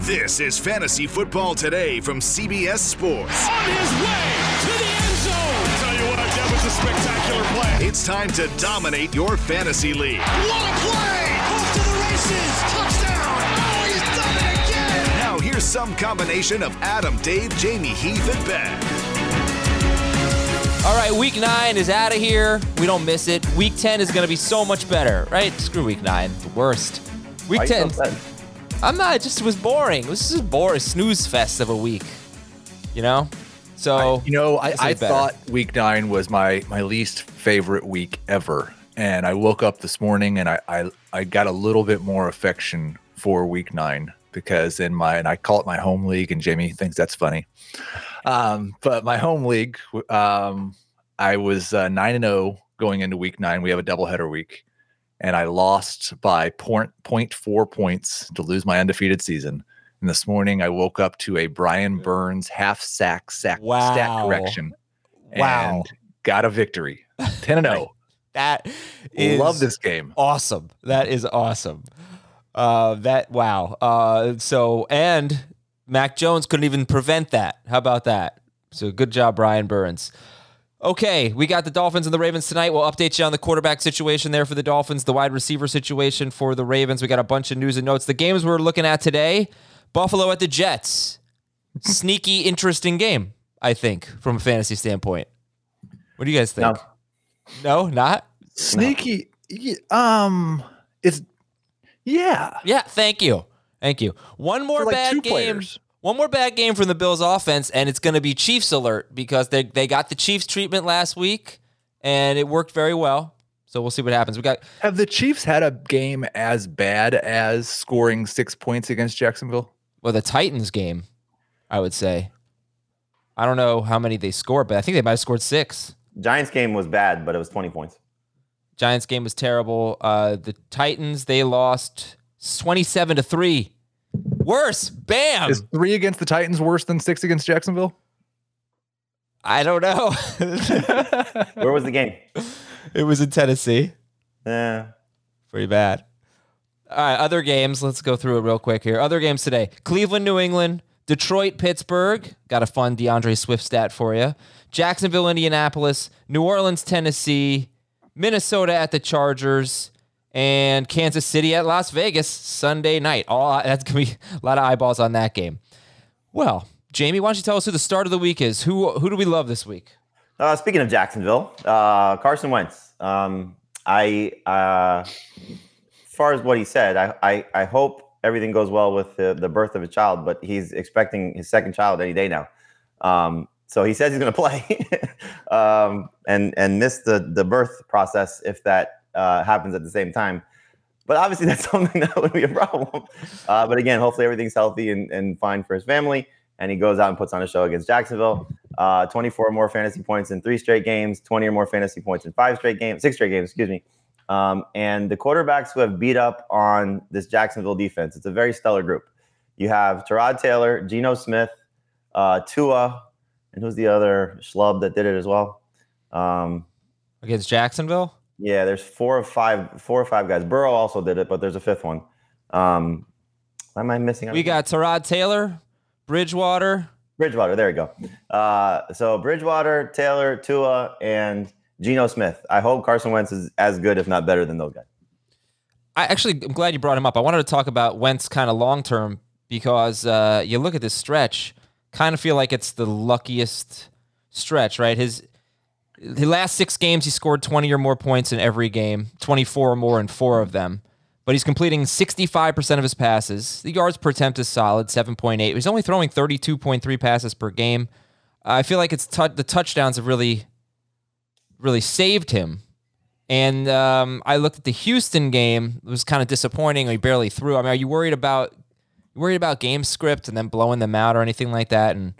This is Fantasy Football Today from CBS Sports. On his way to the end zone. Tell you what, that was a spectacular play. It's time to dominate your fantasy league. What a play! Off to the races. Touchdown. Oh, he's done it again. Now here's some combination of Adam, Dave, Jamie, Heath, and Ben. All right, week nine is out of here. We don't miss it. Week 10 is going to be so much better, right? Screw week nine, the worst. Week 10. I'm not, it just was boring. It was just a boring snooze fest of a week, you know? So, I, you know, I, I thought week nine was my, my least favorite week ever. And I woke up this morning and I, I, I got a little bit more affection for week nine because in my, and I call it my home league, and Jamie thinks that's funny. Um, but my home league, um, I was uh, 9 and 0 going into week nine. We have a doubleheader week. And I lost by point, point four points to lose my undefeated season. And this morning I woke up to a Brian Burns half sack sack stat correction. Wow. And got a victory. 10 and 0. that is Love this game. awesome. That is awesome. Uh, that, wow. Uh, so, and Mac Jones couldn't even prevent that. How about that? So, good job, Brian Burns. Okay, we got the Dolphins and the Ravens tonight. We'll update you on the quarterback situation there for the Dolphins, the wide receiver situation for the Ravens. We got a bunch of news and notes. The games we're looking at today Buffalo at the Jets. Sneaky, interesting game, I think, from a fantasy standpoint. What do you guys think? No, no not? Sneaky. y- Um, it's yeah. Yeah, thank you. Thank you. One more like bad game. players. One more bad game from the Bills offense, and it's going to be Chiefs alert because they, they got the Chiefs treatment last week, and it worked very well. So we'll see what happens. We got Have the Chiefs had a game as bad as scoring six points against Jacksonville? well the Titans game, I would say. I don't know how many they scored, but I think they might have scored six. Giants game was bad, but it was 20 points. Giants game was terrible. Uh, the Titans they lost twenty-seven to three. Worse, bam. Is three against the Titans worse than six against Jacksonville? I don't know. Where was the game? it was in Tennessee. Yeah. Pretty bad. All right, other games. Let's go through it real quick here. Other games today Cleveland, New England, Detroit, Pittsburgh. Got a fun D'Andre Swift stat for you. Jacksonville, Indianapolis, New Orleans, Tennessee, Minnesota at the Chargers, and Kansas City at Las Vegas Sunday night. All that's gonna be a lot of eyeballs on that game. Well, Jamie, why don't you tell us who the start of the week is? Who who do we love this week? Uh, speaking of Jacksonville, uh, Carson Wentz. Um, I, uh, as far as what he said, I, I, I hope everything goes well with the, the birth of a child, but he's expecting his second child any day now. Um, so he says he's going to play um, and and miss the the birth process if that uh, happens at the same time. But obviously, that's something that would be a problem. Uh, but again, hopefully everything's healthy and, and fine for his family, and he goes out and puts on a show against Jacksonville. Uh, 24 more fantasy points in three straight games, 20 or more fantasy points in five straight games, six straight games, excuse me. Um, and the quarterbacks who have beat up on this Jacksonville defense, it's a very stellar group. You have Tyrod Taylor, Geno Smith, uh, Tua, and who's the other schlub that did it as well? Um, Against Jacksonville? Yeah, there's four or five, four or five guys. Burrow also did it, but there's a fifth one. Um, am I missing? We got Tyrod Taylor, Bridgewater. Bridgewater. There you go. Uh, so Bridgewater, Taylor, Tua, and Geno Smith. I hope Carson Wentz is as good, if not better, than those guys. I actually I'm glad you brought him up. I wanted to talk about Wentz kind of long term because uh, you look at this stretch, kind of feel like it's the luckiest stretch, right? His the last six games he scored 20 or more points in every game, 24 or more in four of them. But he's completing 65% of his passes. The yards per attempt is solid, 7.8. He's only throwing 32.3 passes per game. I feel like it's t- the touchdowns have really, really saved him. And um, I looked at the Houston game; it was kind of disappointing. He barely threw. I mean, are you worried about worried about game script and then blowing them out or anything like that? And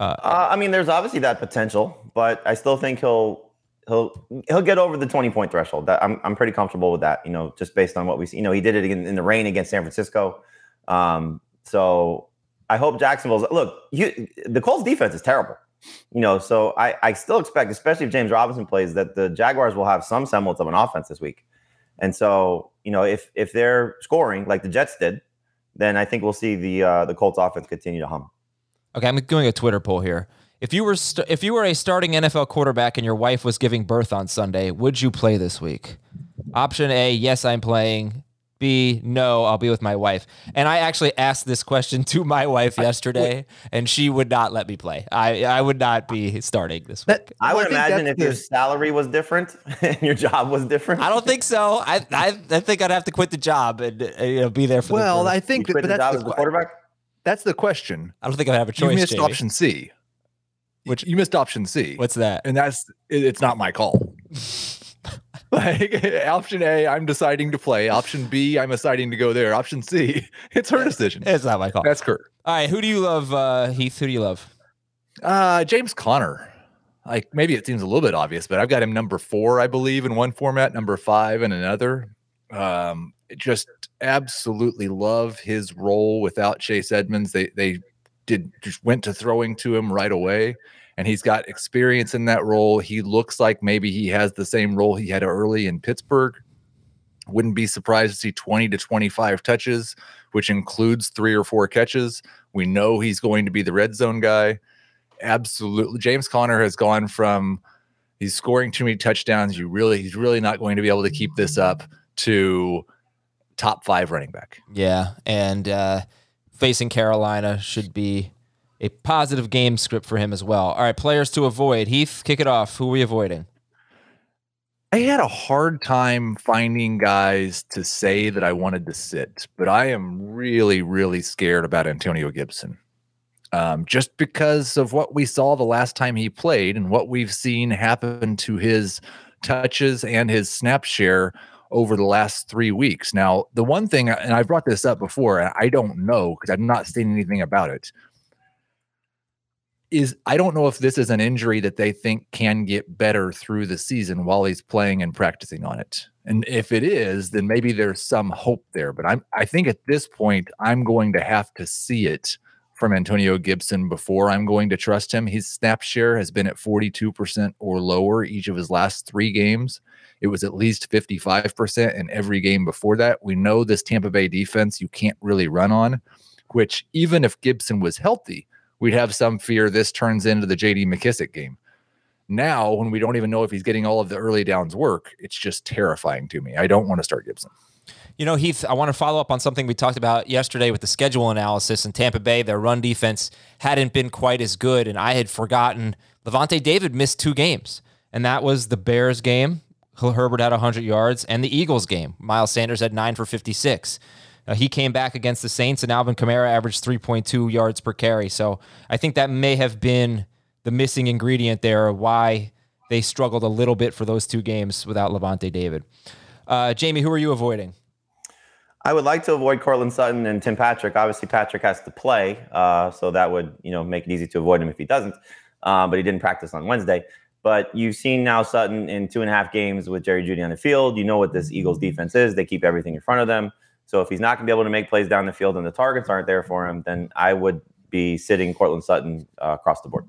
uh, I mean, there's obviously that potential, but I still think he'll he'll he'll get over the 20 point threshold. That I'm I'm pretty comfortable with that. You know, just based on what we see. You know, he did it in, in the rain against San Francisco. Um, so I hope Jacksonville's look. You, the Colts defense is terrible. You know, so I, I still expect, especially if James Robinson plays, that the Jaguars will have some semblance of an offense this week. And so, you know, if if they're scoring like the Jets did, then I think we'll see the uh, the Colts offense continue to hum. Okay, I'm doing a Twitter poll here. If you were st- if you were a starting NFL quarterback and your wife was giving birth on Sunday, would you play this week? Option A, yes, I'm playing. B, no, I'll be with my wife. And I actually asked this question to my wife yesterday, and she would not let me play. I, I would not be starting this week. That, I would I imagine if the, your salary was different and your job was different. I don't think so. I I, I think I'd have to quit the job and uh, you know be there for. Well, the I think, but the that's the, the quarterback. That's the question. I don't think I have a choice. You missed Jamie. option C. Which you missed option C. What's that? And that's it, it's not my call. like option A, I'm deciding to play. Option B, I'm deciding to go there. Option C, it's her decision. It's not my call. That's Kurt. All right, who do you love, uh, Heath? Who do you love? Uh, James Conner. Like maybe it seems a little bit obvious, but I've got him number four, I believe, in one format, number five in another. Um, just absolutely love his role without Chase Edmonds. They they did just went to throwing to him right away and he's got experience in that role. He looks like maybe he has the same role he had early in Pittsburgh. Wouldn't be surprised to see 20 to 25 touches, which includes three or four catches. We know he's going to be the red zone guy. Absolutely. James Conner has gone from he's scoring too many touchdowns. You really, he's really not going to be able to keep this up to top five running back. Yeah. And uh, facing Carolina should be a positive game script for him as well. All right, players to avoid. Heath, kick it off. Who are we avoiding? I had a hard time finding guys to say that I wanted to sit, but I am really, really scared about Antonio Gibson. Um, just because of what we saw the last time he played and what we've seen happen to his touches and his snap share over the last three weeks. Now, the one thing, and I brought this up before, and I don't know because I've not seen anything about it is I don't know if this is an injury that they think can get better through the season while he's playing and practicing on it. And if it is, then maybe there's some hope there. But I'm I think at this point I'm going to have to see it from Antonio Gibson before I'm going to trust him. His snap share has been at 42% or lower each of his last 3 games. It was at least 55% in every game before that. We know this Tampa Bay defense you can't really run on, which even if Gibson was healthy, we'd have some fear this turns into the JD McKissic game. Now, when we don't even know if he's getting all of the early downs work, it's just terrifying to me. I don't want to start Gibson. You know, Heath, I want to follow up on something we talked about yesterday with the schedule analysis in Tampa Bay. Their run defense hadn't been quite as good, and I had forgotten Lavonte David missed two games, and that was the Bears game. Herbert had 100 yards, and the Eagles game. Miles Sanders had nine for 56. Uh, he came back against the Saints, and Alvin Kamara averaged 3.2 yards per carry. So I think that may have been the missing ingredient there, why they struggled a little bit for those two games without Lavonte David. Uh, Jamie, who are you avoiding? I would like to avoid Courtland Sutton and Tim Patrick. Obviously, Patrick has to play, uh, so that would you know make it easy to avoid him if he doesn't. Uh, but he didn't practice on Wednesday. But you've seen now Sutton in two and a half games with Jerry Jeudy on the field. You know what this Eagles defense is. They keep everything in front of them. So if he's not going to be able to make plays down the field and the targets aren't there for him, then I would be sitting Courtland Sutton uh, across the board.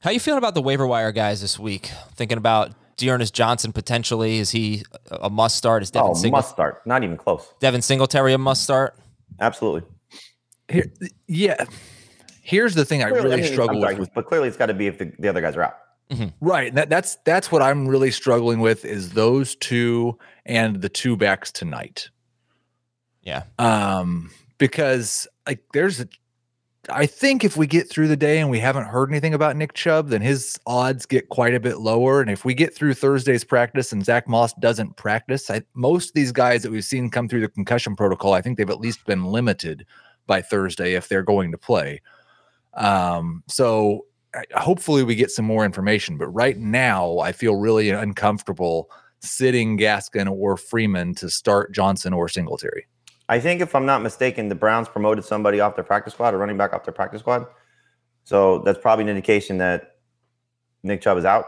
How you feeling about the waiver wire guys this week? Thinking about D'Ernest Johnson potentially. Is he a must start? Is Devin oh, Singletary? must start. Not even close. Devin Singletary a must start? Absolutely. Here, yeah. Here's the thing clearly, I really I mean, struggle sorry, with. But clearly it's got to be if the, the other guys are out. Right. That, that's that's what I'm really struggling with is those two and the two backs tonight. Yeah. Um, because like there's a I think if we get through the day and we haven't heard anything about Nick Chubb, then his odds get quite a bit lower. And if we get through Thursday's practice and Zach Moss doesn't practice, I, most of these guys that we've seen come through the concussion protocol, I think they've at least been limited by Thursday if they're going to play. Um, so hopefully we get some more information. But right now, I feel really uncomfortable sitting Gaskin or Freeman to start Johnson or Singletary. I think if I'm not mistaken, the Browns promoted somebody off their practice squad, a running back off their practice squad. So that's probably an indication that Nick Chubb is out,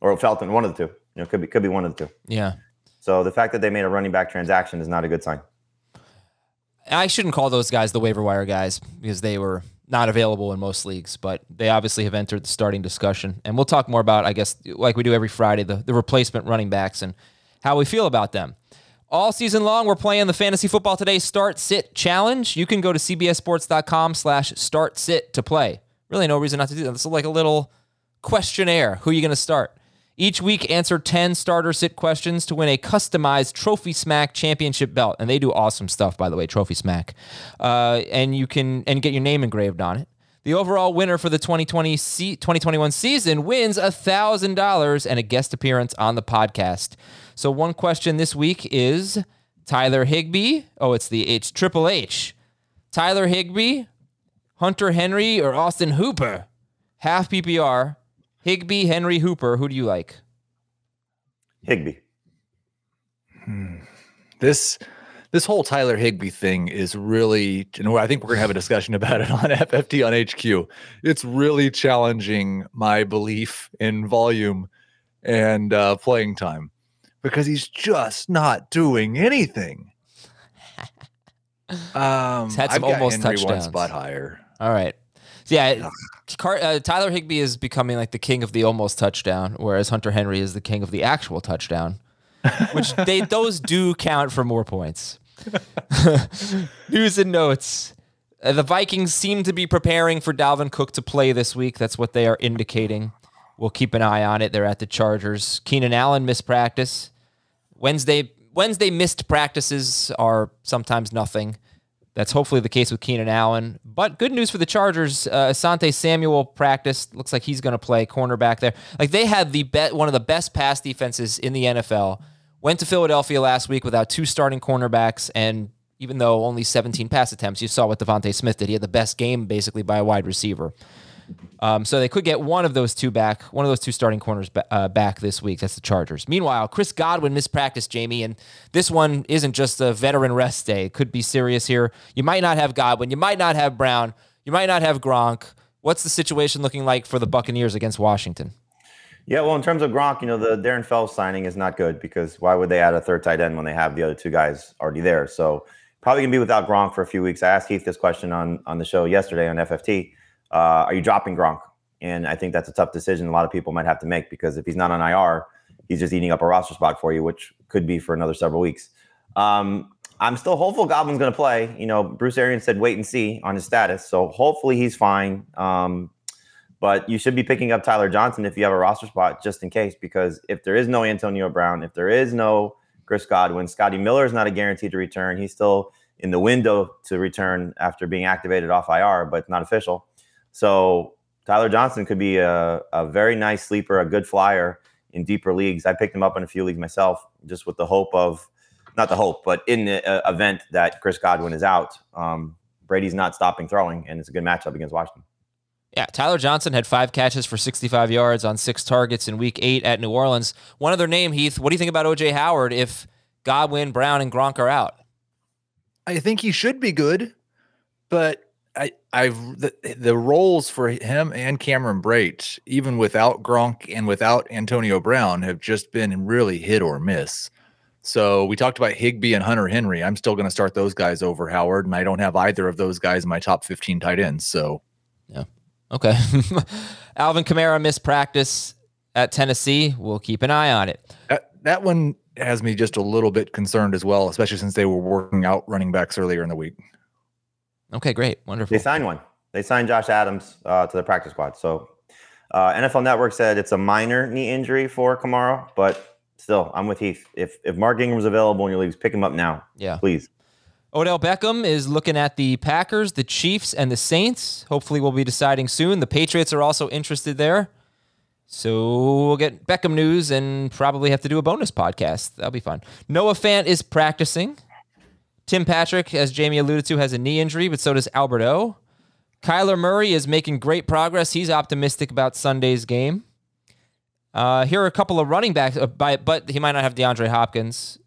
or Felton, one of the two. You know, could be could be one of the two. Yeah. So the fact that they made a running back transaction is not a good sign. I shouldn't call those guys the waiver wire guys because they were not available in most leagues, but they obviously have entered the starting discussion. And we'll talk more about, I guess, like we do every Friday, the, the replacement running backs and how we feel about them. All season long, we're playing the Fantasy Football Today Start Sit Challenge. You can go to cbssports.com slash start sit to play. Really no reason not to do that. This is like a little questionnaire. Who are you going to start? Each week, answer 10 starter sit questions to win a customized Trophy Smack championship belt. And they do awesome stuff, by the way, Trophy Smack. Uh, and you can and get your name engraved on it. The overall winner for the 2020 se- 2021 season wins $1,000 and a guest appearance on the podcast. So, one question this week is Tyler Higbee. Oh, it's the H, Triple H. Tyler Higbee, Hunter Henry, or Austin Hooper? Half PPR. Higbee, Henry, Hooper. Who do you like? Higbee. this this whole Tyler Higbee thing is really, you know, I think we're gonna have a discussion about it on FFT on HQ. It's really challenging my belief in volume and uh, playing time because he's just not doing anything. Um, He's had some I've got almost Henry one touchdowns. spot higher. All right. Yeah, Car- uh, Tyler Higbee is becoming like the king of the almost touchdown, whereas Hunter Henry is the king of the actual touchdown, which they those do count for more points. News and notes. Uh, the Vikings seem to be preparing for Dalvin Cook to play this week. That's what they are indicating. We'll keep an eye on it. They're at the Chargers. Keenan Allen missed practice. Wednesday Wednesday missed practices are sometimes nothing. That's hopefully the case with Keenan Allen. But good news for the Chargers. Uh, Asante Samuel practiced. Looks like he's going to play cornerback there. Like they had the bet one of the best pass defenses in the NFL. Went to Philadelphia last week without two starting cornerbacks, and even though only 17 pass attempts, you saw what DeVonta Smith did. He had the best game basically by a wide receiver. Um, so they could get one of those two back, one of those two starting corners ba- uh, back this week. That's the Chargers. Meanwhile, Chris Godwin missed practice, Jamie, and this one isn't just a veteran rest day. It could be serious here. You might not have Godwin. You might not have Brown. You might not have Gronk. What's the situation looking like for the Buccaneers against Washington? Yeah, well, in terms of Gronk, you know, the Darren Fells signing is not good because why would they add a third tight end when they have the other two guys already there? So probably gonna be without Gronk for a few weeks. I asked Heath this question on on the show yesterday on FFT. Uh, are you dropping Gronk? And I think that's a tough decision a lot of people might have to make because if he's not on IR, he's just eating up a roster spot for you, which could be for another several weeks. Um, I'm still hopeful Godwin's going to play. You know, Bruce Arians said wait and see on his status, so hopefully he's fine. Um, but you should be picking up Tyler Johnson if you have a roster spot just in case, because if there is no Antonio Brown, if there is no Chris Godwin, Scotty Miller is not a guaranteed to return. He's still in the window to return after being activated off IR, but not official. So Tyler Johnson could be a, a very nice sleeper, a good flyer in deeper leagues. I picked him up in a few leagues myself, just with the hope of, not the hope, but in the uh, event that Chris Godwin is out, um, Brady's not stopping throwing, and it's a good matchup against Washington. Yeah, Tyler Johnson had five catches for 65 yards on six targets in week eight at New Orleans. One other name, Heath. What do you think about OJ Howard if Godwin, Brown, and Gronk are out? I think he should be good, but I I've the, the roles for him and Cameron Brate, even without Gronk and without Antonio Brown, have just been really hit or miss. So we talked about Higbee and Hunter Henry. I'm still going to start those guys over Howard, and I don't have either of those guys in my top 15 tight ends. So yeah, Okay. Alvin Kamara missed practice at Tennessee. We'll keep an eye on it. that, that one has me just a little bit concerned as well, especially since they were working out running backs earlier in the week. Okay, great. Wonderful. They signed one. They signed Josh Adams uh, to the practice squad. So Uh, NFL Network said it's a minor knee injury for Kamara, but still, I'm with Heath. If if Mark Ingram's available in your leagues, pick him up now. Yeah. please. Odell Beckham is looking at the Packers, the Chiefs, and the Saints. Hopefully, we'll be deciding soon. The Patriots are also interested there. So we'll get Beckham news and probably have to do a bonus podcast. That'll be fun. Noah Fant is practicing. Tim Patrick, as Jamie alluded to, has a knee injury, but so does Albert O. Kyler Murray is making great progress. He's optimistic about Sunday's game. Uh, here are a couple of running backs, uh, by, but he might not have DeAndre Hopkins,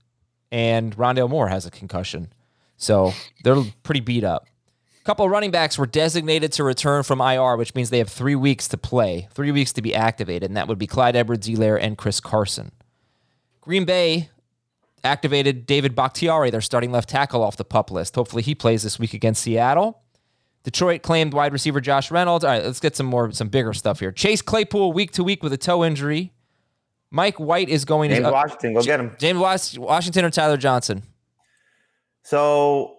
and Rondale Moore has a concussion. So they're pretty beat up. A couple of running backs were designated to return from IR, which means they have three weeks to play, three weeks to be activated, and that would be Clyde Edwards Hilaire and Chris Carson. Green Bay activated David Bakhtiari, their starting left tackle, off the pup list. Hopefully he plays this week against Seattle. Detroit claimed wide receiver Josh Reynolds. All right, let's get some more, some bigger stuff here. Chase Claypool week to week with a toe injury. Mike White is going James to Washington, go get him. James Was- Washington or Tyler Johnson. So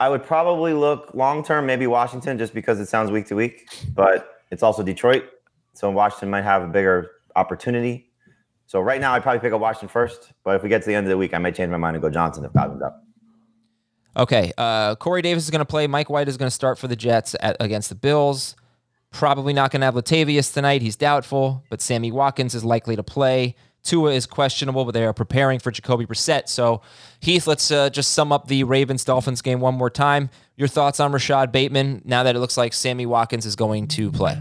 I would probably look long term, maybe Washington, just because it sounds week to week, but it's also Detroit. So Washington might have a bigger opportunity. So right now, I'd probably pick up Washington first. But if we get to the end of the week, I might change my mind and go Johnson if Godwin's up. Okay, uh, Corey Davis is going to play. Mike White is going to start for the Jets at, against the Bills. Probably not going to have Latavius tonight. He's doubtful, but Sammy Watkins is likely to play. Tua is questionable, but they are preparing for Jacoby Brissett. So, Heath, let's uh, just sum up the Ravens Dolphins game one more time. Your thoughts on Rashod Bateman now that it looks like Sammy Watkins is going to play?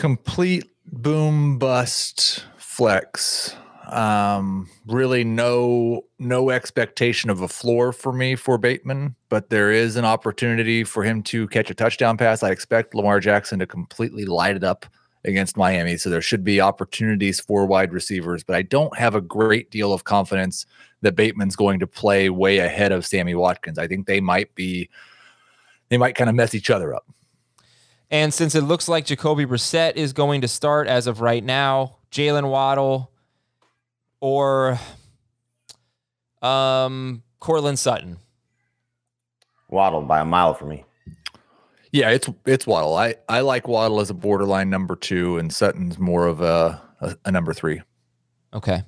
complete boom bust flex. Um, really no no expectation of a floor for me for Bateman, but there is an opportunity for him to catch a touchdown pass. I expect Lamar Jackson to completely light it up against Miami, so there should be opportunities for wide receivers, but I don't have a great deal of confidence that Bateman's going to play way ahead of Sammy Watkins. I think they might be they might kind of mess each other up. And since it looks like Jacoby Brissett is going to start as of right now, Jaylen Waddle or um, Courtland Sutton. Waddle by a mile for me. Yeah, it's it's Waddle. I, I like Waddle as a borderline number two, and Sutton's more of a a, a number three. Okay.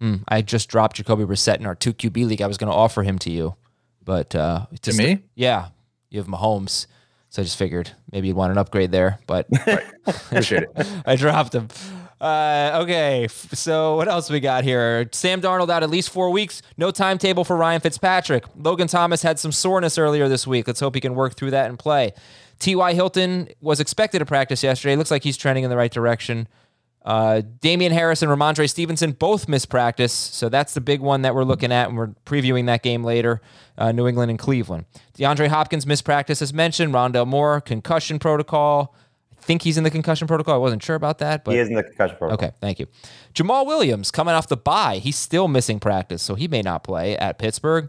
Hmm, I just dropped Jacoby Brissett in our two QB league. I was going to offer him to you, but uh, To me? yeah, you have Mahomes, so I just figured maybe you'd want an upgrade there, but Appreciate it. I dropped him. Uh, okay, so what else we got here? Sam Darnold out at least four weeks. No timetable for Ryan Fitzpatrick. Logan Thomas had some soreness earlier this week. Let's hope he can work through that and play. T.Y. Hilton was expected to practice yesterday. Looks like he's trending in the right direction. Uh, Damien Harris and Rhamondre Stevenson both missed practice, so that's the big one that we're looking at, and we're previewing that game later. Uh, New England and Cleveland. DeAndre Hopkins missed practice as mentioned. Rondale Moore concussion protocol. I think he's in the concussion protocol. I wasn't sure about that, but He is in the concussion protocol. Okay, thank you. Jamaal Williams coming off the bye. He's still missing practice, so he may not play at Pittsburgh.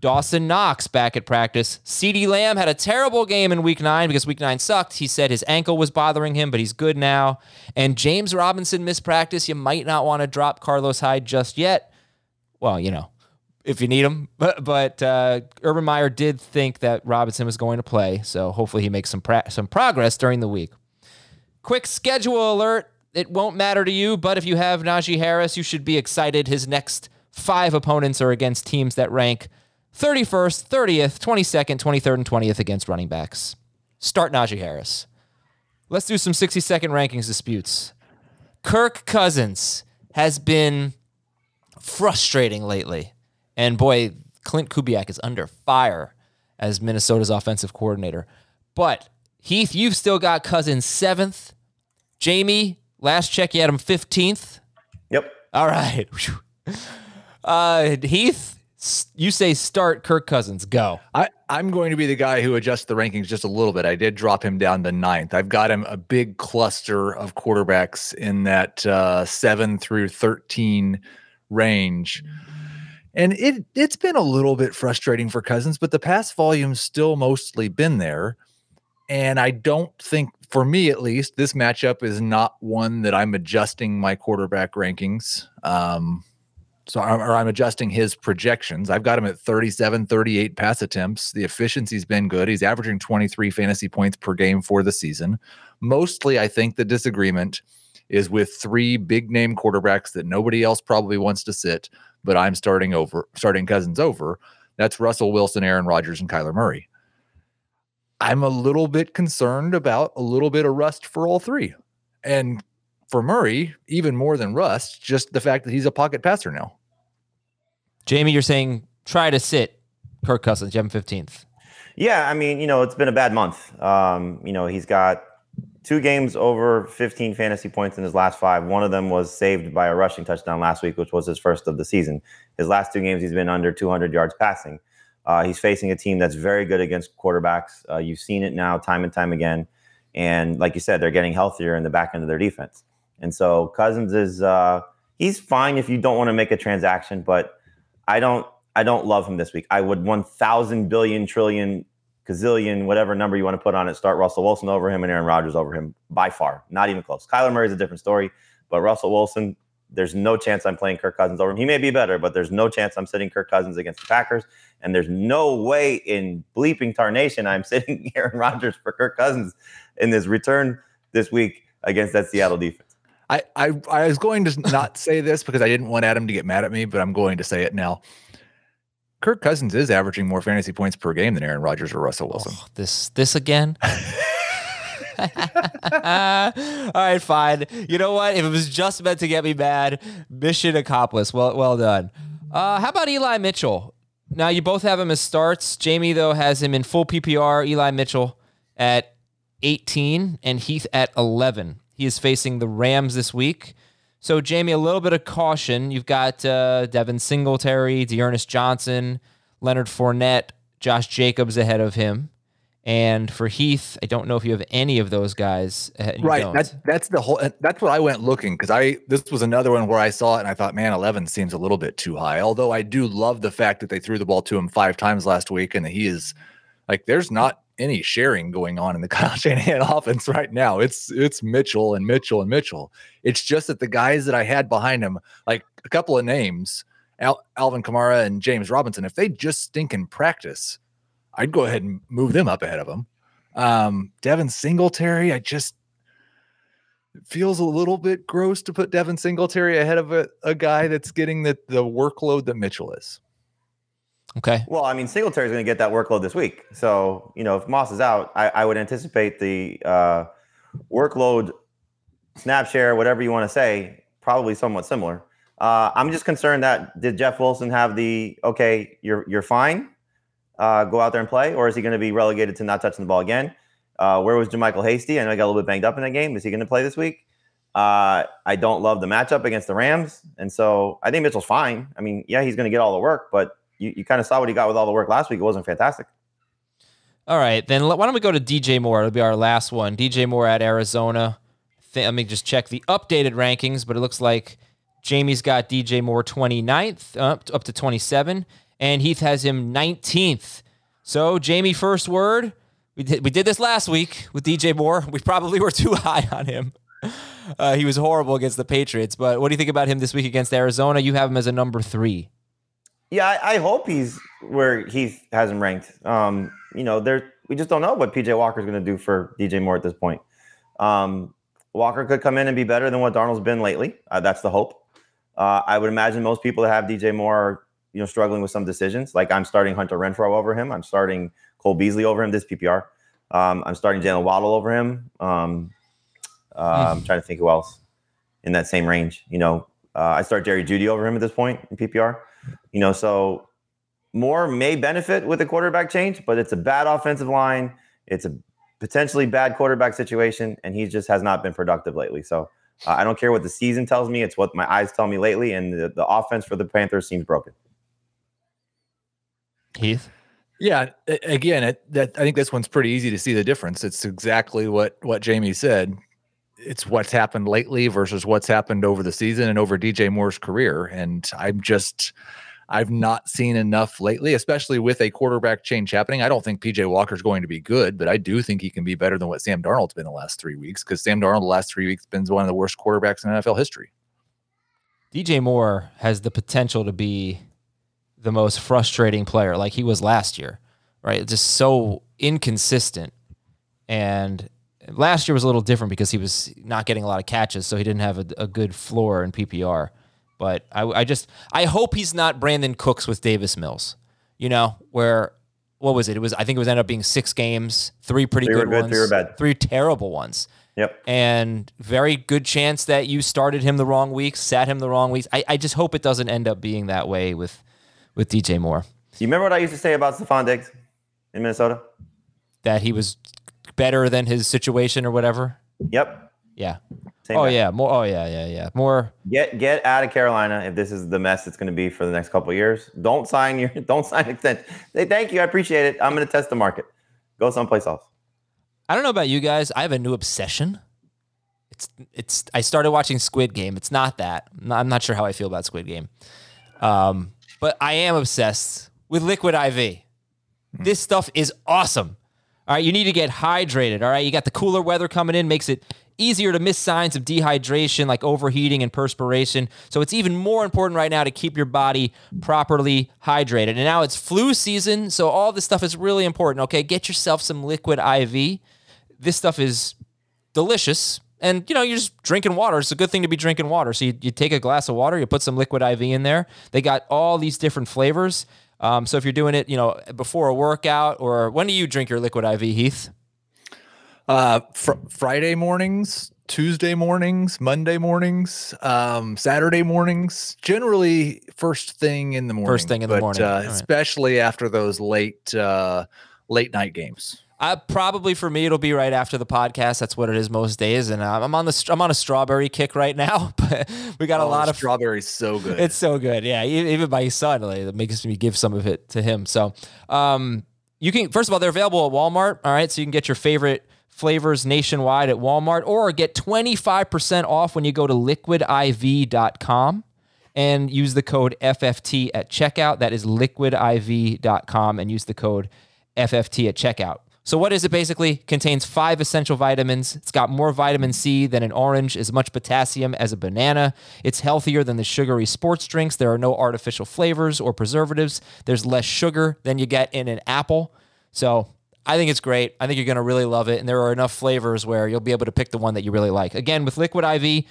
Dawson Knox back at practice. CeeDee Lamb had a terrible game in week nine because week nine sucked. He said his ankle was bothering him, but he's good now. And James Robinson missed practice. You might not want to drop Carlos Hyde just yet. Well, you know, if you need him. But, but uh, Urban Meyer did think that Robinson was going to play, so hopefully he makes some pra- some progress during the week. Quick schedule alert. It won't matter to you, but if you have Najee Harris, you should be excited. His next five opponents are against teams that rank 31st, 30th, 22nd, 23rd, and 20th against running backs. Start Najee Harris. Let's do some 60 second rankings disputes. Kirk Cousins has been frustrating lately. And boy, Klint Kubiak is under fire as Minnesota's offensive coordinator. But Heath, you've still got Cousins seventh. Jamie, last check, you had him 15th. Yep. All right. Uh, Heath, you say start Kirk Cousins. Go. I, I'm going to be the guy who adjusts the rankings just a little bit. I did drop him down to ninth. I've got him a big cluster of quarterbacks in that uh, seven through 13 range. And it it's been a little bit frustrating for Cousins, but the pass volume's still mostly been there. And I don't think, for me at least, this matchup is not one that I'm adjusting my quarterback rankings. Um, So I'm, or I'm adjusting his projections. I've got him at 37, 38 pass attempts. The efficiency's been good. He's averaging 23 fantasy points per game for the season. Mostly, I think the disagreement is with three big name quarterbacks that nobody else probably wants to sit, but I'm starting over, starting Cousins over. That's Russell Wilson, Aaron Rodgers, and Kyler Murray. I'm a little bit concerned about a little bit of rust for all three. And for Murray, even more than rust, just the fact that he's a pocket passer now. Jamie, you're saying try to sit Kirk Cousins, Jim 15th. Yeah, I mean, you know, it's been a bad month. Um, you know, he's got two games over 15 fantasy points in his last five. One of them was saved by a rushing touchdown last week, which was his first of the season. His last two games, he's been under 200 yards passing. Uh, he's facing a team that's very good against quarterbacks. Uh, you've seen it now time and time again. And like you said, they're getting healthier in the back end of their defense. And so Cousins is uh, he's fine if you don't want to make a transaction, but I don't I don't love him this week. I would one thousand billion trillion gazillion whatever number you want to put on it start Russell Wilson over him and Aaron Rodgers over him by far, not even close. Kyler Murray is a different story, but Russell Wilson. There's no chance I'm playing Kirk Cousins over him. He may be better, but there's no chance I'm sitting Kirk Cousins against the Packers. And there's no way in bleeping tarnation I'm sitting Aaron Rodgers for Kirk Cousins in this return this week against that Seattle defense. I, I I was going to not say this because I didn't want Adam to get mad at me, but I'm going to say it now. Kirk Cousins is averaging more fantasy points per game than Aaron Rodgers or Russell Wilson. Oh, this this again. All right, fine. You know what? If it was just meant to get me mad, mission accomplished. Well, well done. Uh, how about Eli Mitchell? Now you both have him as starts. Jamie though has him in full PPR. Eli Mitchell at 18 and Heath at 11. He is facing the Rams this week. So, Jamie, a little bit of caution. You've got uh, Devin Singletary, D'Ernest Johnson, Leonard Fournette, Josh Jacobs ahead of him. And for Heath, I don't know if you have any of those guys. right. That's that's the whole. That's what I went looking because I this was another one where I saw it and I thought, man, eleven seems a little bit too high. Although I do love the fact that they threw the ball to him five times last week and that he is like, there's not any sharing going on in the Kyle Shanahan offense right now. It's it's Mitchell and Mitchell and Mitchell. It's just that the guys that I had behind him, like a couple of names, Al- Alvin Kamara and James Robinson, if they just stink in practice, I'd go ahead and move them up ahead of them. Um, Devin Singletary, I just feels a little bit gross to put Devin Singletary ahead of a, a guy that's getting the, the workload that Mitchell is. Okay. Well, I mean, Singletary is going to get that workload this week. So, you know, if Moss is out, I, I would anticipate the uh, workload, snap share, whatever you want to say, probably somewhat similar. Uh, I'm just concerned that did Jeff Wilson have the okay, you're you're fine, uh, go out there and play, or is he going to be relegated to not touching the ball again? Uh, where was JaMycal Hasty? I know he got a little bit banged up in that game. Is he going to play this week? Uh, I don't love the matchup against the Rams, and so I think Mitchell's fine. I mean, yeah, he's going to get all the work, but you, you kind of saw what he got with all the work last week. It wasn't fantastic. All right, then why don't we go to DJ Moore? It'll be our last one. DJ Moore at Arizona. Let me just check the updated rankings, but it looks like Jamie's got DJ Moore 29th, up, up to 27, and Heath has him 19th. So, Jamie, first word. We did, we did this last week with DJ Moore. We probably were too high on him. Uh, he was horrible against the Patriots, but what do you think about him this week against Arizona? You have him as a number three. Yeah, I, I, hope he's where he has him ranked. Um, you know, there we just don't know what PJ Walker is going to do for DJ Moore at this point. Um, Walker could come in and be better than what Darnold's been lately. Uh, that's the hope. Uh, I would imagine most people that have DJ Moore are, you know, struggling with some decisions. Like I'm starting Hunter Renfrow over him. I'm starting Cole Beasley over him. This PPR. Um, I'm starting Jaylen Waddle over him. Um, uh, I'm trying to think who else in that same range. You know, uh, I start Jerry Jeudy over him at this point in PPR. You know, so Moore may benefit with a quarterback change, but it's a bad offensive line. It's a potentially bad quarterback situation, and he just has not been productive lately. So uh, I don't care what the season tells me; it's what my eyes tell me lately, and the, the offense for the Panthers seems broken. Heath. Yeah, again, it, that I think this one's pretty easy to see the difference. It's exactly what what Jamie said. It's what's happened lately versus what's happened over the season and over DJ Moore's career. And I'm just I've not seen enough lately, especially with a quarterback change happening. I don't think PJ Walker's going to be good, but I do think he can be better than what Sam Darnold's been the last three weeks because Sam Darnold the last three weeks has been one of the worst quarterbacks in NFL history. DJ Moore has the potential to be the most frustrating player, like he was last year, right? Just so inconsistent. And last year was a little different because he was not getting a lot of catches, so he didn't have a, a good floor in PPR. But I, I just I hope he's not Brandin Cooks with Davis Mills, you know, where what was it? It was I think it was ended up being six games, three pretty Three were good, good, ones, three were bad. three terrible ones Yep. and very good chance that you started him the wrong week, sat him the wrong weeks. I, I just hope it doesn't end up being that way with with DJ Moore. You remember what I used to say about Stefon Diggs in Minnesota? That he was better than his situation or whatever. Yep. Yeah. Same oh guy. yeah. More. Oh yeah. Yeah. Yeah. More. Get get out of Carolina if this is the mess it's going to be for the next couple of years. Don't sign your don't sign extension. Say thank you, I appreciate it. I'm going to test the market. Go someplace else. I don't know about you guys. I have a new obsession. It's it's. I started watching Squid Game. It's not that. I'm not, I'm not sure how I feel about Squid Game. Um, but I am obsessed with Liquid IV. This stuff is awesome. All right, you need to get hydrated. All right, you got the cooler weather coming in, makes it easier to miss signs of dehydration like overheating and perspiration. So it's even more important right now to keep your body properly hydrated. And now it's flu season, so all this stuff is really important. Okay, get yourself some Liquid IV. This stuff is delicious. And you know, you're just drinking water. It's a good thing to be drinking water. So you, you take a glass of water, you put some liquid IV in there. They got all these different flavors. Um, so if you're doing it, you know, before a workout or when do you drink your liquid IV, Heath? Uh, fr- Friday mornings, Tuesday mornings, Monday mornings, um, Saturday mornings. Generally, first thing in the morning. First thing in the but, morning. uh, right. especially after those late uh, late night games. Uh, probably for me, it'll be right after the podcast. That's what it is most days, and uh, I'm on the I'm on a strawberry kick right now. But we got a Oh, lot of strawberries, so good. It's so good. Yeah. Even my son, it makes me give some of it to him. So, um, you can, first of all, they're available at Walmart. All right. So you can get your favorite flavors nationwide at Walmart or get 25% off when you go to liquidiv.com and use the code FFT at checkout. That is liquidiv.com and use the code FFT at checkout. So what is it basically? Contains five essential vitamins. It's got more vitamin C than an orange, as much potassium as a banana. It's healthier than the sugary sports drinks. There are no artificial flavors or preservatives. There's less sugar than you get in an apple. So I think it's great. I think you're going to really love it. And there are enough flavors where you'll be able to pick the one that you really like. Again, with Liquid IV,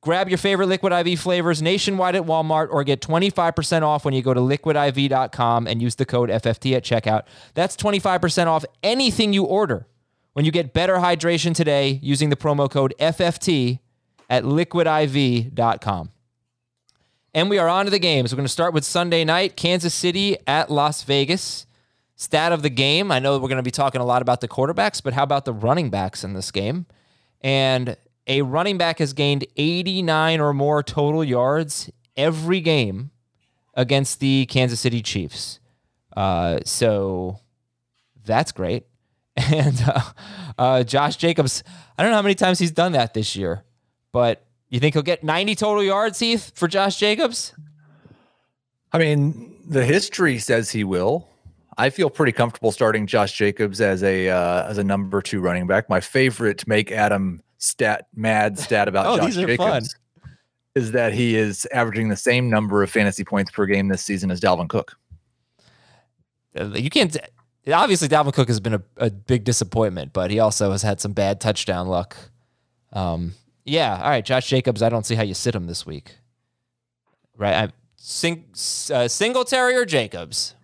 Grab your favorite Liquid IV flavors nationwide at Walmart or get 25% off when you go to liquidiv.com and use the code FFT at checkout. That's 25% off anything you order when you get better hydration today using the promo code FFT at liquidiv.com. And we are on to the games. We're going to start with Sunday night, Kansas City at Las Vegas. Stat of the game. I know we're going to be talking a lot about the quarterbacks, but how about the running backs in this game? And a running back has gained 89 or more total yards every game against the Kansas City Chiefs. Uh, so that's great. And uh, uh, Josh Jacobs, I don't know how many times he's done that this year, but you think he'll get 90 total yards, Heath, for Josh Jacobs? I mean, the history says he will. I feel pretty comfortable starting Josh Jacobs as a uh, as a number two running back. My favorite make Adam stat mad stat about Oh, Josh these are Jacobs is that he is averaging the same number of fantasy points per game this season as Dalvin Cook. Uh, You can't. Obviously, Dalvin Cook has been a, a big disappointment, but he also has had some bad touchdown luck. Um, yeah, all right, Josh Jacobs. I don't see how you sit him this week. Right, I sing, uh, Singletary or Jacobs.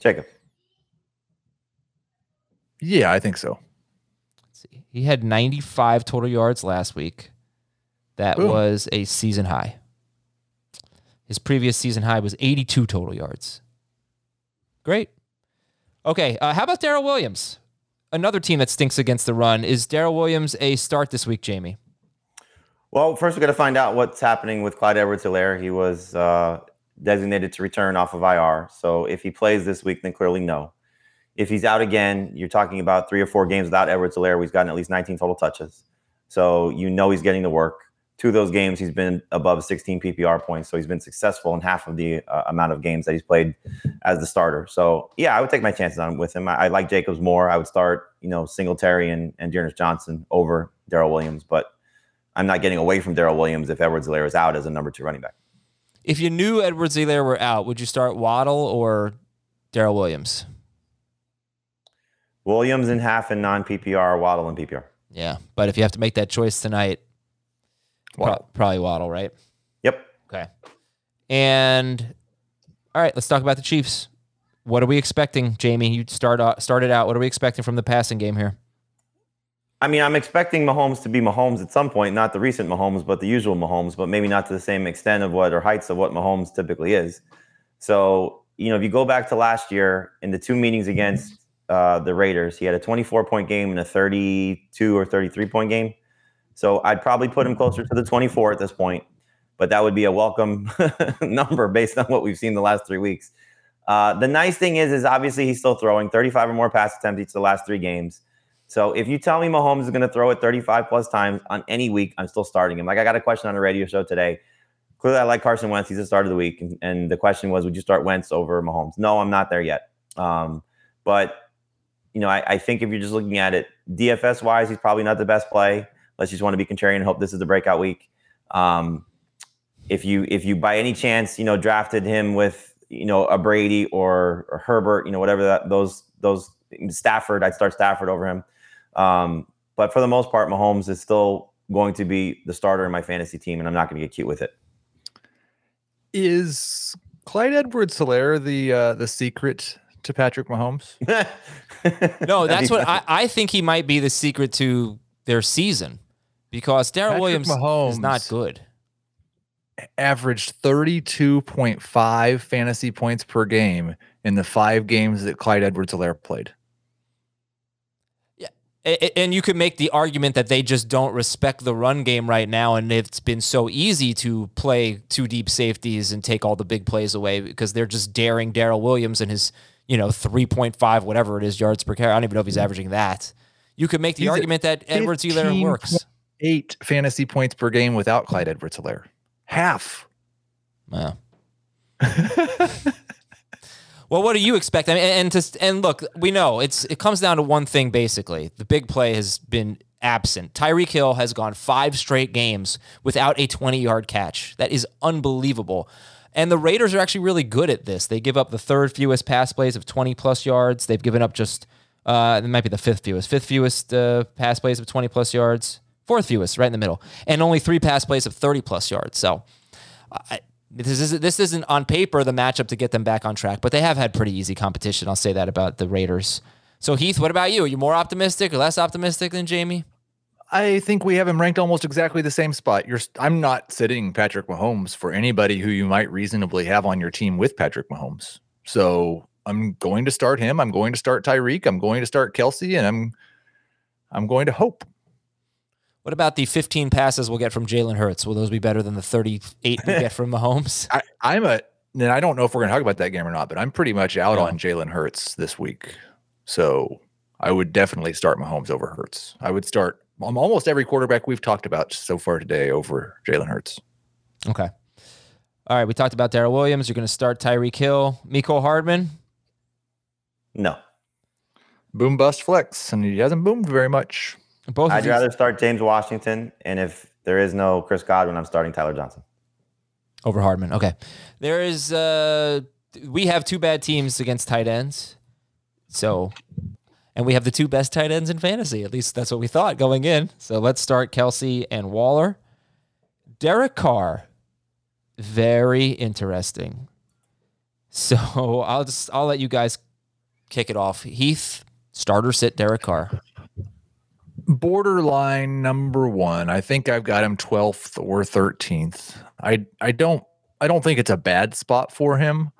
Jacob. Yeah, I think so. Let's see. He had 95 total yards last week. That Boom. was a season high. His previous season high was 82 total yards. Great. Okay, uh, how about Darrel Williams? Another team that stinks against the run. Is Darrel Williams a start this week, Jamie? Well, first we got to find out what's happening with Clyde Edwards-Hilaire. He was uh, designated to return off of IR, so if he plays this week, then clearly no. If he's out again, you're talking about three or four games without Edwards-Hilaire. He's gotten at least 19 total touches, so you know he's getting the work. Two of those games, he's been above 16 PPR points, so he's been successful in half of the uh, amount of games that he's played as the starter. So yeah, I would take my chances on with him. I, I like Jacobs more. I would start, you know, Singletary and and D'Ernest Johnson over Darrel Williams, but I'm not getting away from Darrel Williams if Edwards Hilaire is out as a number two running back. If you knew Edwards Hilaire were out, would you start Waddle or Darrel Williams? Williams in half and non PPR, Waddle in PPR. Yeah, but if you have to make that choice tonight, pro- probably Waddle, right? Yep. Okay. And all right, let's talk about the Chiefs. What are we expecting, Jamie? You start uh, started out. What are we expecting from the passing game here? I mean, I'm expecting Mahomes to be Mahomes at some point, not the recent Mahomes, but the usual Mahomes, but maybe not to the same extent of what or heights of what Mahomes typically is. So, you know, if you go back to last year in the two meetings against uh, the Raiders, he had a 24 point game and a 32 or 33 point game. So I'd probably put him closer to the 24 at this point, but that would be a welcome number based on what we've seen the last three weeks. Uh, the nice thing is, is obviously he's still throwing 35 or more pass attempts each of the last three games. So if you tell me Mahomes is going to throw it 35 plus times on any week, I'm still starting him. Like I got a question on a radio show today. Clearly, I like Carson Wentz. He's the start of the week, and, and the question was, would you start Wentz over Mahomes? No, I'm not there yet. Um, but you know, I, I think if you're just looking at it DFS wise, he's probably not the best play. You just want to be contrarian and hope this is the breakout week. Um, if you if you by any chance you know drafted him with you know a Brady or, or Herbert, you know whatever that those those Stafford, I'd start Stafford over him. Um, but for the most part, Mahomes is still going to be the starter in my fantasy team, and I'm not going to get cute with it. Is Clyde Edwards Hilaire the uh, the secret to Patrick Mahomes? No, that's what I. I think he might be the secret to their season because Darrel Patrick Williams is Mahomes. not good. Averaged 32.5 fantasy points per game in the five games that Clyde Edwards Hilaire played. And you could make the argument that they just don't respect the run game right now, and it's been so easy to play two deep safeties and take all the big plays away because they're just daring Darrel Williams and his, you know, three point five whatever it is yards per carry. I don't even know if he's averaging that. You could make the He's argument that Edwards Hilaire works. Eight fantasy points per game without Clyde Edwards Hilaire. Half. Wow. well, what do you expect? I mean, and to and look, we know it's it comes down to one thing basically. The big play has been absent. Tyreek Hill has gone five straight games without a 20 yard catch. That is unbelievable. And the Raiders are actually really good at this. They give up the third fewest pass plays of 20 plus yards. They've given up just uh, it might be the fifth fewest, fifth fewest uh, pass plays of 20 plus yards, fourth fewest, right in the middle, and only three pass plays of 30 plus yards. So I, this is this isn't on paper the matchup to get them back on track, but they have had pretty easy competition. I'll say that about the Raiders. So Heath, what about you? Are you more optimistic or less optimistic than Jamie? I think we have him ranked almost exactly the same spot. You're I'm not sitting Patrick Mahomes for anybody who you might reasonably have on your team with Patrick Mahomes. So I'm going to start him. I'm going to start Tyreek. I'm going to start Kelce, and I'm I'm going to hope. What about the 15 passes we'll get from Jalen Hurts? Will those be better than the 38 we get from Mahomes? I, I'm a and I don't know if we're going to talk about that game or not, but I'm pretty much out Yeah. on Jalen Hurts this week. So I would definitely start Mahomes over Hurts. I would start um, almost every quarterback we've talked about so far today over Jalen Hurts. Okay. All right, we talked about Darrel Williams. You're going to start Tyreek Hill, Mecole Hardman. No, Boom bust flex, and he hasn't boomed very much. Both I'd these- rather start James Washington, and if there is no Chris Godwin, I'm starting Tyler Johnson. over Hardman. Okay. There is uh we have two bad teams against tight ends. So and we have the two best tight ends in fantasy. At least that's what we thought going in. So let's start Kelce and Waller. Derek Carr. Very interesting. So I'll just I'll let you guys kick it off. Heath, starter sit Derek Carr. Borderline number one. I think I've got him 12th or 13th. I I don't I don't think it's a bad spot for him.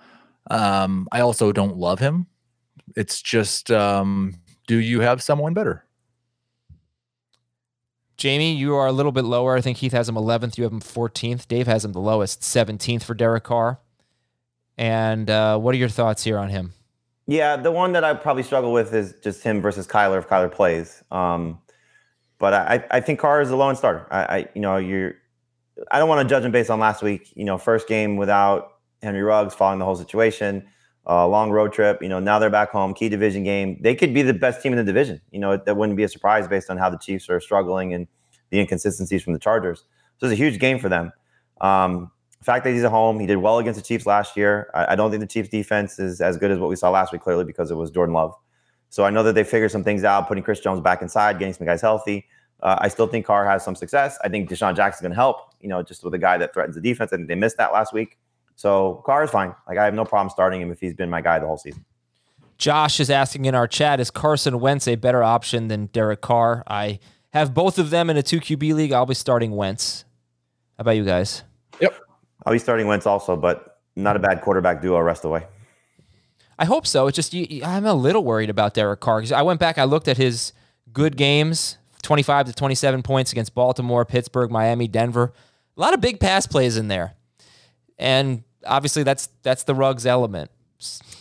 Um, I also don't love him. It's just um, do you have someone better? Jamie, you are a little bit lower. I think Heath has him 11th. You have him 14th. Dave has him the lowest, 17th for Derek Carr. And uh, what are your thoughts here on him? Yeah, the one that I probably struggle with is just him versus Kyler if Kyler plays. Um, but I, I think Carr is a low end starter. I, I you know, you're I don't want to judge him based on last week. You know, first game without Henry Ruggs, following the whole situation, uh, long road trip. You know, now they're back home, key division game. They could be the best team in the division. You know, that wouldn't be a surprise based on how the Chiefs are struggling and the inconsistencies from the Chargers. So it's a huge game for them. Um, the fact that he's at home, he did well against the Chiefs last year. I, I don't think the Chiefs defense is as good as what we saw last week, clearly because it was Jordan Love. So I know that they figured some things out, putting Chris Jones back inside, getting some guys healthy. Uh, I still think Carr has some success. I think DeSean Jackson's going to help. You know, just with a guy that threatens the defense. I think they missed that last week. So Carr is fine. Like I have no problem starting him if he's been my guy the whole season. Josh is asking in our chat: Is Carson Wentz a better option than Derek Carr? I have both of them in a two QB league. I'll be starting Wentz. How about you guys? Yep. I'll be starting Wentz also, but not a bad quarterback duo rest of the way. I hope so. It's just you, I'm a little worried about Derek Carr I went back, I looked at his good games, 25 to 27 points against Baltimore, Pittsburgh, Miami, Denver. A lot of big pass plays in there, and obviously that's that's the Ruggs element.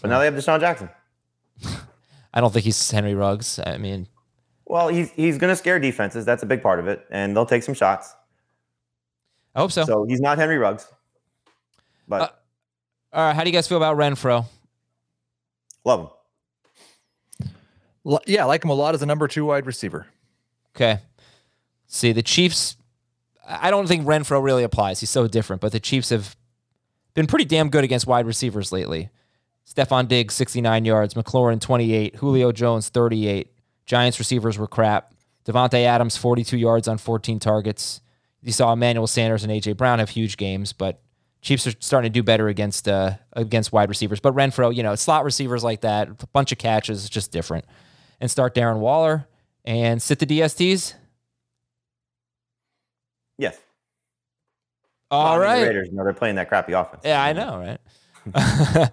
But now they have DeSean Jackson. I don't think he's Henry Ruggs. I mean, Well, he's he's going to scare defenses. That's a big part of it, and they'll take some shots. I hope so. So he's not Henry Ruggs, but Uh, All right, how do you guys feel about Renfrow? Love him. L- Yeah, I like him a lot as a number two wide receiver. Okay. See, the Chiefs, I don't think Renfrow really applies. He's so different, but the Chiefs have been pretty damn good against wide receivers lately. Stefon Diggs, 69 yards. McLaurin, 28. Julio Jones, 38. Giants receivers were crap. Davante Adams, 42 yards on 14 targets. You saw Emmanuel Sanders and A.J. Brown have huge games, but Chiefs are starting to do better against uh, against wide receivers. But Renfrow, you know, slot receivers like that, a bunch of catches, it's just different. And start Darren Waller and sit the DSTs. Yes. All Well, I mean, the. Raiders, you know, they're playing that crappy offense. Yeah, I know, right?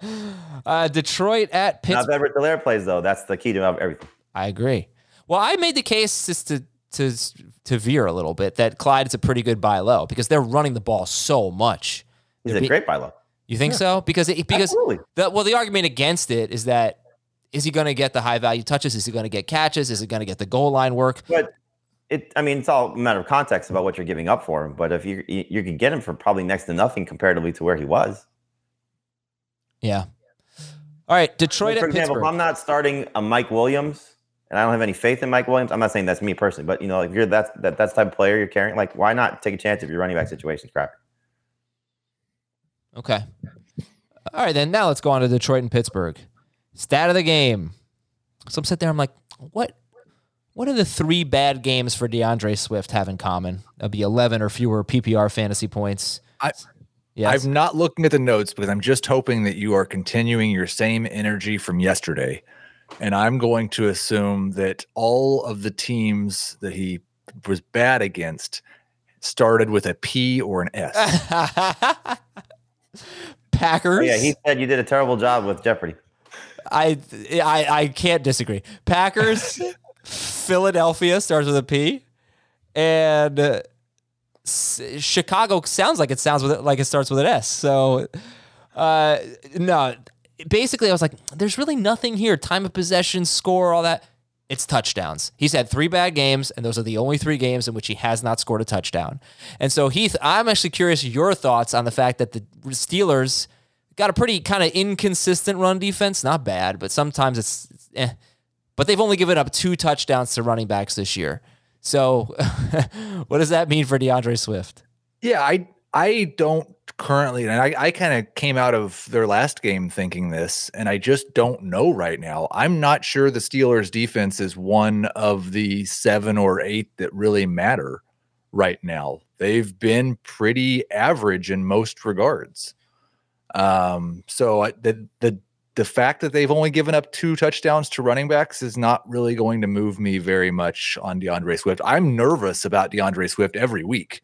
uh, Detroit at Pittsburgh. Edwards Hilaire plays though, that's the key to everything. I agree. Well, I made the case just to to to veer a little bit that Clyde is a pretty good buy low because they're running the ball so much. He's They're a great buy low. You think so? Because it, because Absolutely. the, well, the argument against it is that is he going to get the high value touches? Is he going to get catches? Is he going to get the goal line work? But it, I mean, it's all a matter of context about what you're giving up for him. But if you you, can get him for probably next to nothing comparatively to where he was. Yeah. All right, Detroit for at example, Pittsburgh. if I'm not starting a Mike Williams, and I don't have any faith in Mike Williams, I'm not saying that's me personally, but you know, if you're that that that's type of player you're carrying, like why not take a chance if your running back situation's crap? Okay. All right, then now let's go on to Detroit and Pittsburgh. Stat of the game. So I'm sitting there, I'm like, what what do the three bad games for D'Andre Swift have in common? That'd be 11 or fewer PPR fantasy points. I- Yes. I'm not looking at the notes because I'm just hoping that you are continuing your same energy from yesterday. And I'm going to assume that all of the teams that he was bad against started with a P or an S. Packers. Yeah, he said you did a terrible job with Jeopardy. I, I I can't disagree. Packers, Philadelphia starts with a P, and uh, Chicago sounds like it sounds with it like it starts with an S. So, uh, no, basically, I was like, there's really nothing here. Time of possession, score, all that. It's touchdowns. He's had three bad games, and those are the only three games in which he has not scored a touchdown. And so, Heath, I'm actually curious your thoughts on the fact that the Steelers got a pretty kind of inconsistent run defense. Not bad, but sometimes it's, it's eh. But they've only given up two touchdowns to running backs this year. So, what does that mean for D'Andre Swift? Yeah, I I don't currently, and I, I kind of came out of their last game thinking this, and I just don't know right now. I'm not sure the Steelers' defense is one of the seven or eight that really matter right now. They've been pretty average in most regards. Um, so I- the the the fact that they've only given up two touchdowns to running backs is not really going to move me very much on D'Andre Swift. I'm nervous about D'Andre Swift every week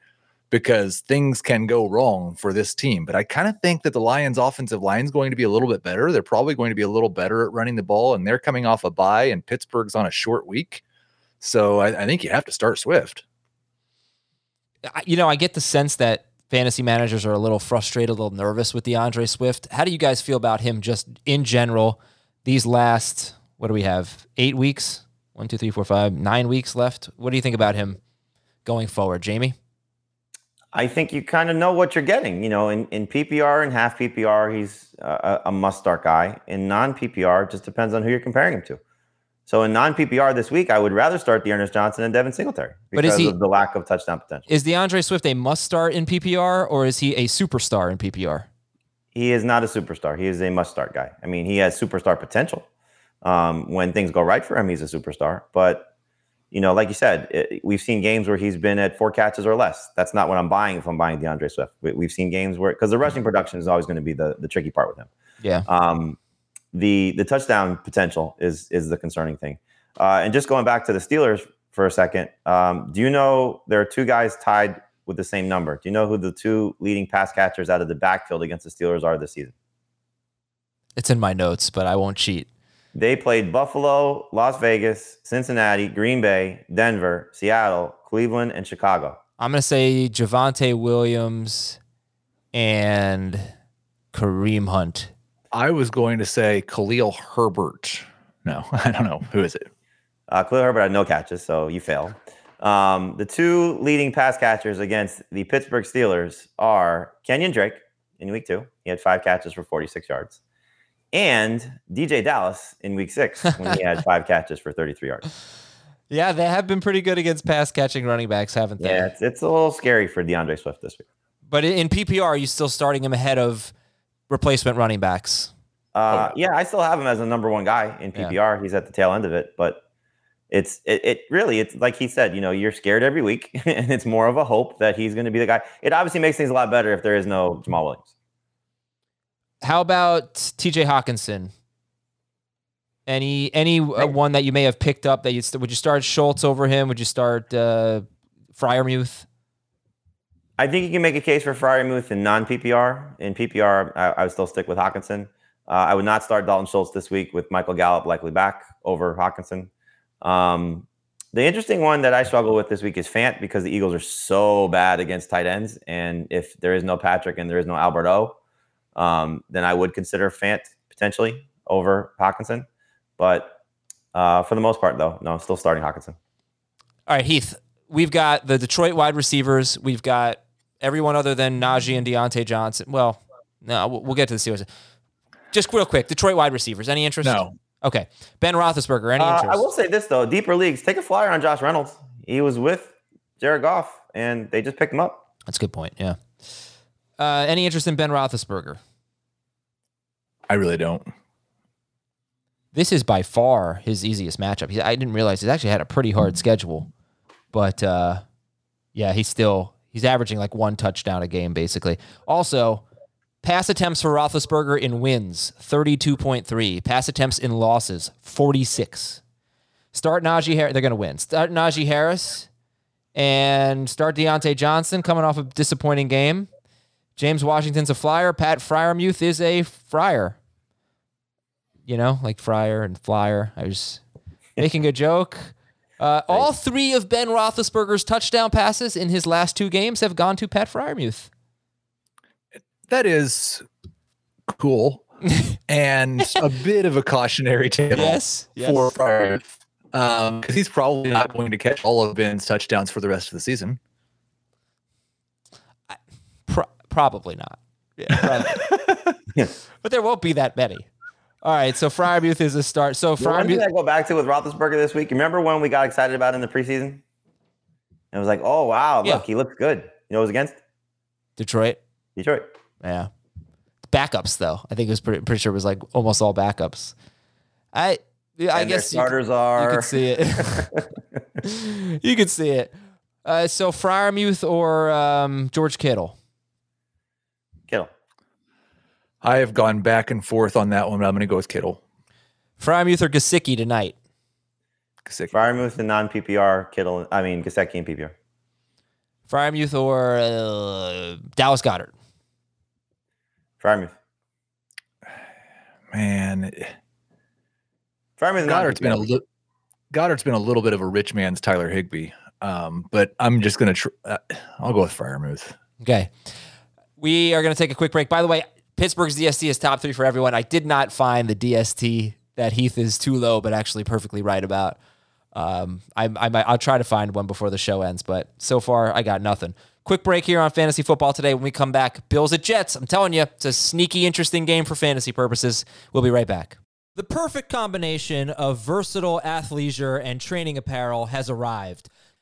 because things can go wrong for this team. But I kind of think that the Lions' offensive line is going to be a little bit better. They're probably going to be a little better at running the ball, and they're coming off a bye, and Pittsburgh's on a short week. So I, I think you have to start Swift. You know, I get the sense that fantasy managers are a little frustrated, a little nervous with D'Andre Swift. How do you guys feel about him just in general? These last, what do we have? Eight weeks? One, two, three, four, five, nine weeks left. What do you think about him going forward, Jamie? I think you kind of know what you're getting. You know, in, in PPR and half PPR, he's a, a must start guy. In non PPR, just depends on who you're comparing him to. So in non PPR this week, I would rather start D'Ernest Johnson and Devin Singletary But because is he- of the lack of touchdown potential. Is D'Andre Swift a must start in PPR or is he a superstar in PPR? he is not a superstar. He is a must start guy. I mean, he has superstar potential. Um, when things go right for him, he's a superstar. But you know, like you said, it, we've seen games where he's been at four catches or less. That's not what I'm buying if I'm buying D'Andre Swift. We, we've seen games where because the rushing production is always going to be the the tricky part with him. Yeah. Um, the the touchdown potential is is the concerning thing. Uh, and just going back to the Steelers for a second, um, do you know there are two guys tied with the same number? Do you know who the two leading pass catchers out of the backfield against the Steelers are this season? It's in my notes, but I won't cheat. They played Buffalo, Las Vegas, Cincinnati, Green Bay, Denver, Seattle, Cleveland, and Chicago. I'm going to say Javonte Williams and Kareem Hunt. I was going to say Khalil Herbert. No, I don't know. Who is it? Uh, Khalil Herbert had no catches, so you fail. Um, the two leading pass catchers against the Pittsburgh Steelers are Kenyan Drake in week two. He had five catches for 46 yards. And DeeJay Dallas in week six when he had five catches for 33 yards. Yeah, they have been pretty good against pass catching running backs, haven't they? Yeah, it's, it's a little scary for D'Andre Swift this week. But in PPR, are you still starting him ahead of replacement running backs? Uh, yeah, I still have him as a number one guy in Yeah. PPR. He's at the tail end of it, but it's it, it really it's like he said, you know, you're scared every week, and it's more of a hope that he's going to be the guy. It obviously makes things a lot better if there is no Jamaal Williams. How about TJ Hockenson? Any any uh, one that you may have picked up that you st- would you start Schultz over him? Would you start uh, Freiermuth? I think you can make a case for Freiermuth in non PPR. In PPR, I, I would still stick with Hockenson. Uh, I would not start Dalton Schultz this week with Michael Gallup likely back over Hockenson. Um, the interesting one that I struggle with this week is Fant because the Eagles are so bad against tight ends. And if there is no Patrick and there is no Alberto, um, then I would consider Fant potentially over Hockenson. But uh, for the most part, though, no, I'm still starting Hockenson. All right, Heath. We've got the Detroit wide receivers. We've got everyone other than Najee and Diontae Johnson. Well, no, we'll we'll get to the Steelers. Just real quick, Detroit wide receivers. Any interest? No. Okay. Ben Roethlisberger. Any Uh, interest? I will say this though: deeper leagues, take a flyer on Josh Reynolds. He was with Jared Goff, and they just picked him up. That's a good point. Yeah. Uh, any interest in Ben Roethlisberger? I really don't. This is by far his easiest matchup. He, I didn't realize he's actually had a pretty hard schedule, but uh, yeah, he's still he's averaging like one touchdown a game basically. Also, pass attempts for Roethlisberger in wins thirty two point three. Pass attempts in losses forty six. Start Najee Harris. They're going to win. Start Najee Harris and start Diontae Johnson coming off a disappointing game. James Washington's a flyer. Pat Freiermuth is a fryer. You know, like fryer and flyer. I was making a joke. Uh, all three of Ben Roethlisberger's touchdown passes in his last two games have gone to Pat Freiermuth. That is cool and a bit of a cautionary tale Yes, yes. for Fryer. Um, because he's probably not going to catch all of Ben's touchdowns for the rest of the season. Pro- probably not. Yeah, probably. but there won't be that many. All right, so Freiermuth is a start. So Freiermuth, I go back to with Roethlisberger this week. Remember when we got excited about in the preseason? It was like, oh wow, look, Yeah. he looks good. You know, it was against Detroit. Detroit. Yeah. Backups though. I think it was pretty, pretty sure it was like almost all backups. I I and guess you, starters you are. could see it. you could see it. Uh, so Freiermuth or um, George. Kittle. I have gone back and forth on that one, but I'm going to go with Kittle. Freiermuth or Gesicki tonight. Gesicki. Freiermuth and non PPR. Kittle. I mean Gesicki and PPR. Freiermuth or uh, Dallas Goedert. Freiermuth. Man, Freiermuth. and Goedert's been a non-PPR. li- Goedert's been a little bit of a rich man's Tyler Higbee. Um, but I'm just going to. Tr- uh, I'll go with Freiermuth. Okay. We are going to take a quick break. By the way, Pittsburgh's DST is top three for everyone. I did not find the DST that Heath is too low, but actually perfectly right about. Um, I, I might, I'll try to find one before the show ends, but so far I got nothing. Quick break here on fantasy football today. When we come back, Bills at Jets. I'm telling you, it's a sneaky, interesting game for fantasy purposes. We'll be right back. The perfect combination of versatile athleisure and training apparel has arrived.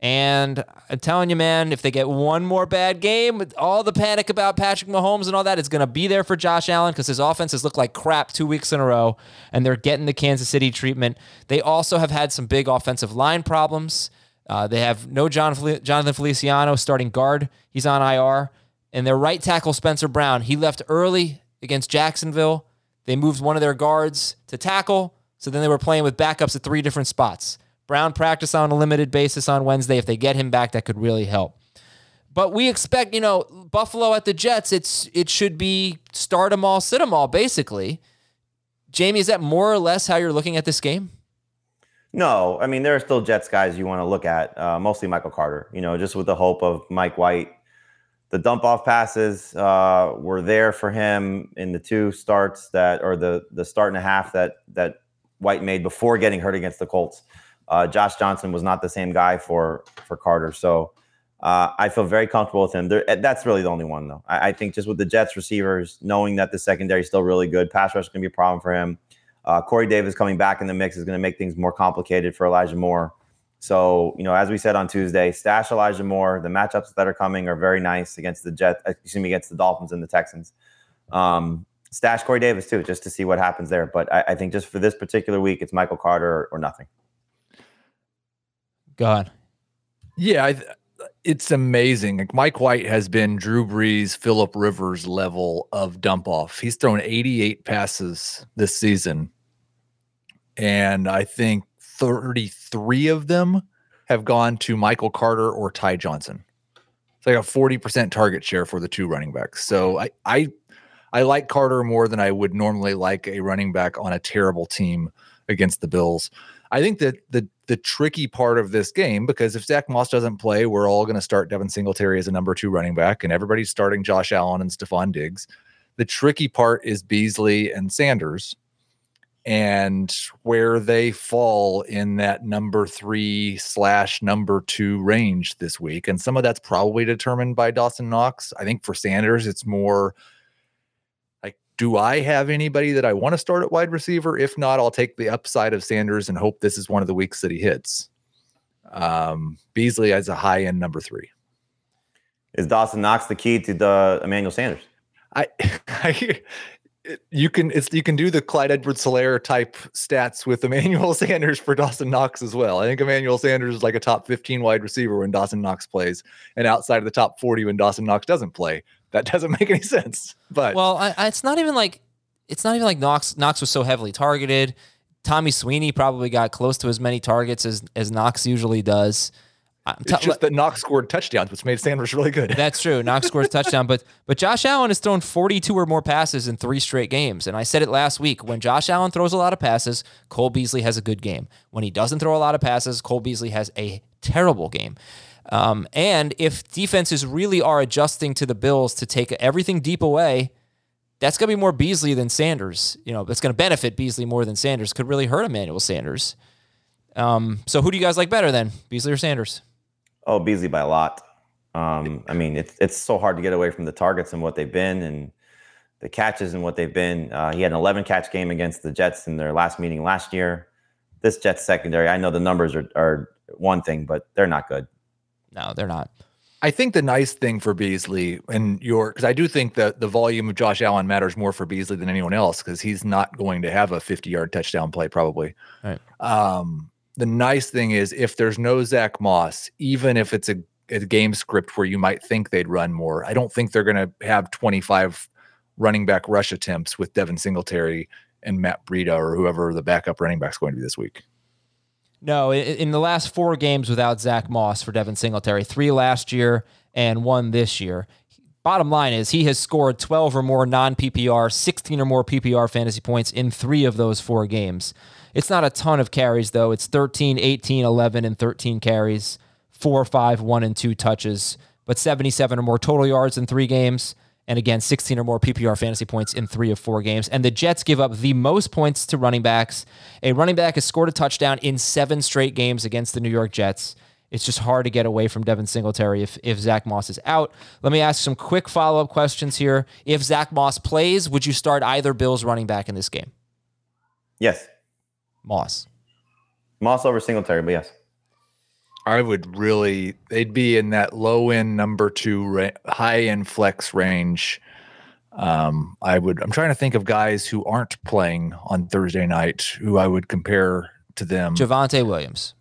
And I'm telling you, man, if they get one more bad game, all the panic about Patrick Mahomes and all that is going to be there for Josh Allen because his offense has looked like crap two weeks in a row, and they're getting the Kansas City treatment. They also have had some big offensive line problems. Uh, they have no John Fel- Jonathan Feliciano starting guard. He's on IR. And their right tackle, Spencer Brown, he left early against Jacksonville. They moved one of their guards to tackle. So then they were playing with backups at three different spots. Brown practice on a limited basis on Wednesday. If they get him back, that could really help. But we expect, you know, Buffalo at the Jets, it's it should be start them all, sit them all, basically. Jamie, is that more or less how you're looking at this game? No, I mean there are still Jets guys you want to look at, uh, mostly Michael Carter. You know, just with the hope of Mike White. The dump off passes uh, were there for him in the two starts that, or the the start and a half that that White made before getting hurt against the Colts. Uh, Josh Johnson was not the same guy for for Carter, so uh, I feel very comfortable with him. There, that's really the only one, though. I, I, think just with the Jets receivers, knowing that the secondary is still really good, pass rush is going to be a problem for him. Uh, Corey Davis coming back in the mix is going to make things more complicated for Elijah Moore. So, you know, as we said on Tuesday, stash Elijah Moore. The matchups that are coming are very nice against the Jets, excuse me, against the Dolphins and the Texans. Um, stash Corey Davis too, just to see what happens there. But I, I think just for this particular week, it's Michael Carter or, or nothing. Go ahead. Yeah, I, it's amazing. Like Mike White has been Drew Brees, Philip Rivers level of dump off. He's thrown 88 passes this season, and I think 33 of them have gone to Michael Carter or Ty Johnson. It's like a 40% target share for the two running backs. So I I I like Carter more than I would normally like a running back on a terrible team against the Bills. I think that the the tricky part of this game, because if Zach Moss doesn't play, we're all going to start Devin Singletary as a number two running back, and everybody's starting Josh Allen and Stefon Diggs. The tricky part is Beasley and Sanders and where they fall in that number three slash number two range this week. And some of that's probably determined by Dawson Knox. I think for Sanders, it's more do I have anybody that I want to start at wide receiver? If not, I'll take the upside of Sanders and hope this is one of the weeks that he hits. Um, Beasley as a high end number three. Is Dawson Knox the key to the Emmanuel Sanders? I, I you can it's you can do the Clyde Edwards Hilaire type stats with Emmanuel Sanders for Dawson Knox as well. I think Emmanuel Sanders is like a top 15 wide receiver when Dawson Knox plays, and outside of the top 40 when Dawson Knox doesn't play that doesn't make any sense. But well, I, I, it's not even like it's not even like Knox. Knox was so heavily targeted. Tommy Sweeney probably got close to as many targets as as Knox usually does. Uh, it's just that Knox scored touchdowns, which made Sanders really good. That's true. Knox scores touchdown, but but Josh Allen has thrown 42 or more passes in three straight games. And I said it last week. When Josh Allen throws a lot of passes, Cole Beasley has a good game. When he doesn't throw a lot of passes, Cole Beasley has a terrible game. Um, and if defenses really are adjusting to the Bills to take everything deep away, that's going to be more Beasley than Sanders. You know, that's going to benefit Beasley more than Sanders. Could really hurt Emmanuel Sanders. Um, so who do you guys like better then, Beasley or Sanders? Oh, Beasley by a lot. Um, I mean, it's it's so hard to get away from the targets and what they've been and the catches and what they've been. Uh, he had an 11 catch game against the Jets in their last meeting last year. This Jets secondary, I know the numbers are, are one thing, but they're not good. No, they're not. I think the nice thing for Beasley and your because I do think that the volume of Josh Allen matters more for Beasley than anyone else because he's not going to have a 50 yard touchdown play probably. Right. Um, the nice thing is if there's no Zach Moss, even if it's a, a game script where you might think they'd run more, I don't think they're going to have 25 running back rush attempts with Devin Singletary and Matt Breida or whoever the backup running back's going to be this week. No, in the last four games without Zach Moss for Devin Singletary, three last year and one this year. Bottom line is he has scored 12 or more non PPR, 16 or more PPR fantasy points in three of those four games. It's not a ton of carries, though. It's 13, 18, 11, and 13 carries, four, five, one, and two touches, but 77 or more total yards in three games. And again, 16 or more PPR fantasy points in three of four games. And the Jets give up the most points to running backs. A running back has scored a touchdown in seven straight games against the New York Jets. It's just hard to get away from Devin Singletary if, if Zach Moss is out. Let me ask some quick follow up questions here. If Zach Moss plays, would you start either Bills running back in this game? Yes. Moss. Moss over Singletary, but yes. I would really, they'd be in that low end number two, high end flex range. Um, I would, I'm trying to think of guys who aren't playing on Thursday night who I would compare to them. Javonte Williams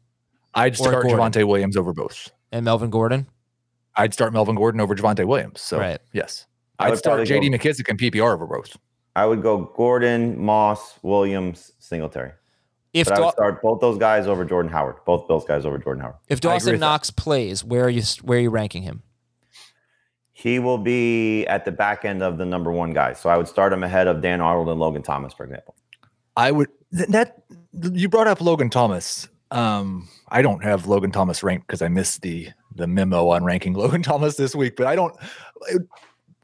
I'd or start Javonte Williams over both. and Melvin Gordon. I'd start Melvin Gordon over Javonte Williams. So, Right. yes. I I'd start JD go- McKissic and PPR over both. I would go Gordon, Moss, Williams, Singletary. If But I would Daw- start both those guys over Jordan Howard. Both Bills guys over Jordan Howard. if Dawson with that. Knox plays, where are you where are you ranking him? He will be at the back end of the number one guys. So I would start him ahead of Dan Arnold and Logan Thomas, for example. I would that you brought up Logan Thomas. Um, I don't have Logan Thomas ranked because I missed the the memo on ranking Logan Thomas this week. But I don't.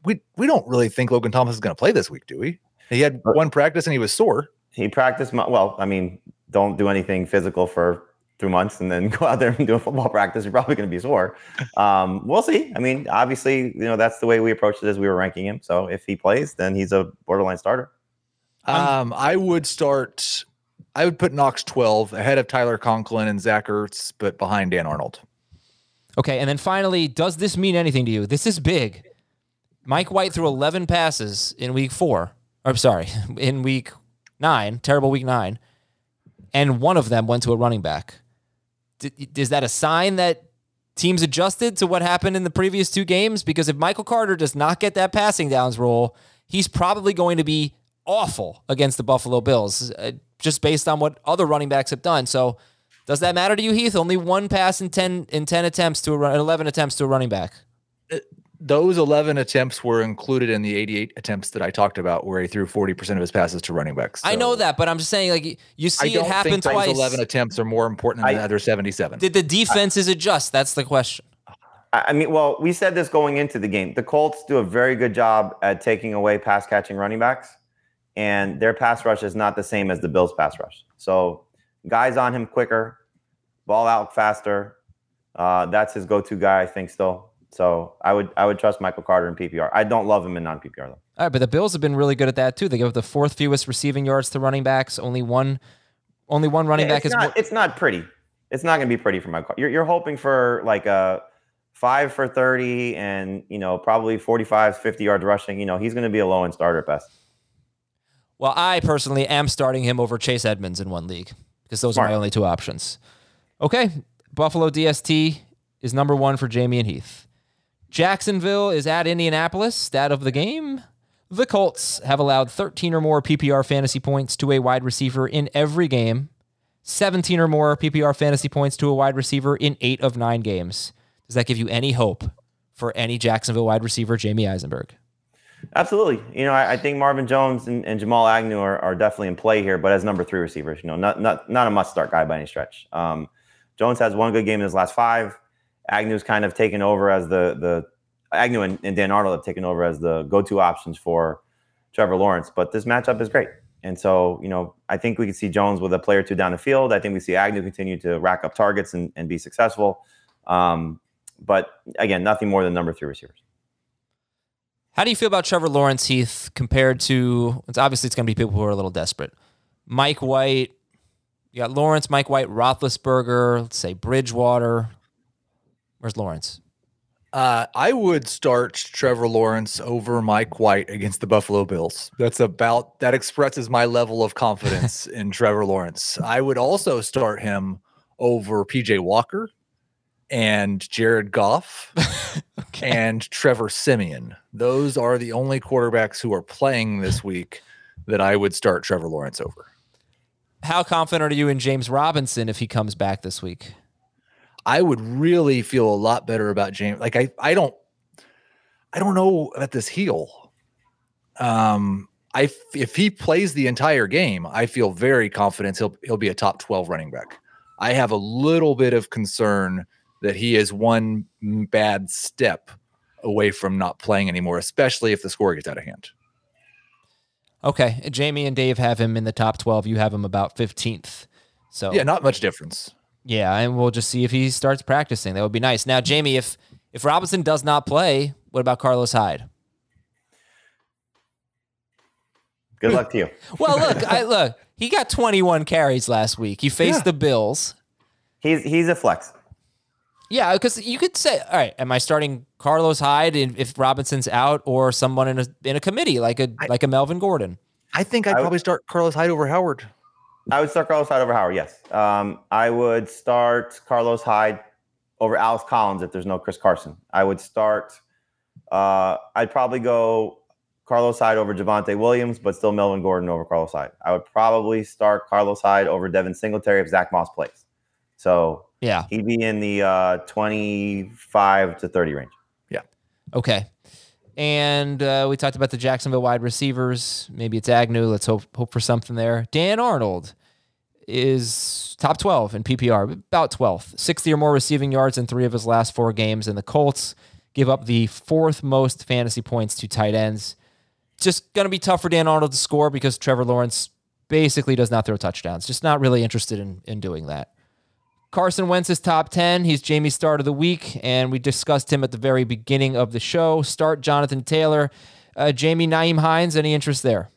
We we don't really think Logan Thomas is going to play this week, do we? He had one practice and he was sore. He practiced, well, I mean, don't do anything physical for two months and then go out there and do a football practice. You're probably going to be sore. Um, we'll see. I mean, obviously, you know, that's the way we approached it as we were ranking him. So if he plays, then he's a borderline starter. Um, I would start. I would put Knox twelve ahead of Tyler Conklin and Zach Ertz, but behind Dan Arnold. Okay, and then finally, does this mean anything to you? This is big. Mike White threw 11 passes in week four. I'm sorry, in week nine, terrible week nine, and one of them went to a running back. Is that a sign that teams adjusted to what happened in the previous two games? Because if Michael Carter does not get that passing downs role, he's probably going to be awful against the Buffalo Bills, uh, just based on what other running backs have done. So, does that matter to you, Heath? Only one pass in ten in ten attempts to a run, eleven attempts to a running back. Those eleven attempts were included in the eighty-eight attempts that I talked about, where he threw forty percent of his passes to running backs. I know that, but I'm just saying, like you see it don't happen think those twice. eleven attempts are more important than I- the other seventy-seven. Did the defenses adjust? That's the question. I I mean, well, we said this going into the game. The Colts do a very good job at taking away pass catching running backs, and their pass rush is not the same as the Bills' pass rush. So, guys on him quicker, ball out faster. Uh, that's his go-to guy, I think. Still, so I would I would trust Michael Carter in PPR. I don't love him in non-PPR though. All right, but the Bills have been really good at that too. They give up the fourth fewest receiving yards to running backs. Only one, only one running Yeah, back it's is. not, more, it's not pretty. It's not going to be pretty for Michael. Carter. You're, you're hoping for like a five for 30 and, you know, probably 45, 50 yards rushing. You know, he's going to be a low end starter at best. well, I personally am starting him over Chase Edmonds in one league because those are my only two options. Okay, Buffalo DST is number one for Jamie and Heath. Jacksonville is at Indianapolis. Stat of the game. The Colts have allowed 13 or more PPR fantasy points to a wide receiver in every game, 17 or more PPR fantasy points to a wide receiver in eight of nine games. Does that give you any hope for any Jacksonville wide receiver, Jamie Eisenberg? Absolutely. You know, I, I think Marvin Jones and, and Jamal Agnew are, are definitely in play here, but as number three receivers, you know, not not not a must start guy by any stretch. Um, Jones has one good game in his last five. Agnew's kind of taken over as the the Agnew and, and Dan Arnold have taken over as the go to options for Trevor Lawrence. But this matchup is great. And so, you know, I think we can see Jones with a player or two down the field. I think we see Agnew continue to rack up targets and, and be successful. Um, but again, nothing more than number three receivers. How do you feel about Trevor Lawrence, Heath, compared to? It's obviously it's going to be people who are a little desperate. Mike White, you got Lawrence, Mike White, Roethlisberger. Let's say Bridgewater. Where's Lawrence? Uh, I would start Trevor Lawrence over Mike White against the Buffalo Bills. That's about that expresses my level of confidence in Trevor Lawrence. I would also start him over PJ Walker and Jared Goff and Trevor Siemian. Those are the only quarterbacks who are playing this week that I would start Trevor Lawrence over. How confident are you in James Robinson if he comes back this week? I would really feel a lot better about James. Like I, I don't, I don't know about this heel. Um, I if he plays the entire game, I feel very confident he'll he'll be a top 12 running back. I have a little bit of concern that he is one bad step away from not playing anymore, especially if the score gets out of hand. Okay, Jamie and Dave have him in the top 12. You have him about 15th. So Yeah, not much difference. Yeah, and we'll just see if he starts practicing. That would be nice. Now, Jamie, if if Robinson does not play, what about Carlos Hyde? Good luck to you. Well, look, I look. He got 21 carries last week. He faced Yeah. the Bills. He's he's a flex. Yeah, because you could say, all right, am I starting Carlos Hyde if Robinson's out, or someone in a in a committee like a like a Melvin Gordon? I think I'd I would- probably start Carlos Hyde over Howard. I would start Carlos Hyde over Howard. Yes. Um, I would start Carlos Hyde over Alex Collins if there's no Chris Carson. I would start. Uh, I'd probably go Carlos Hyde over Javonte Williams, but still Melvin Gordon over Carlos Hyde. I would probably start Carlos Hyde over Devin Singletary if Zach Moss plays. So Yeah. he'd be in the uh, 25 to 30 range. Yeah. Okay. And uh, we talked about the Jacksonville wide receivers. Maybe it's Agnew. Let's hope hope for something there. Dan Arnold is top 12 in PPR, about 12th. 60 or more receiving yards in three of his last four games. And the Colts give up the fourth most fantasy points to tight ends. Just going to be tough for Dan Arnold to score because Trevor Lawrence basically does not throw touchdowns. Just not really interested in, in doing that. Carson Wentz is top 10. He's Jamie's start of the week, and we discussed him at the very beginning of the show. Start Jonathan Taylor. Uh, Jamie Nyheim Hines, any interest there?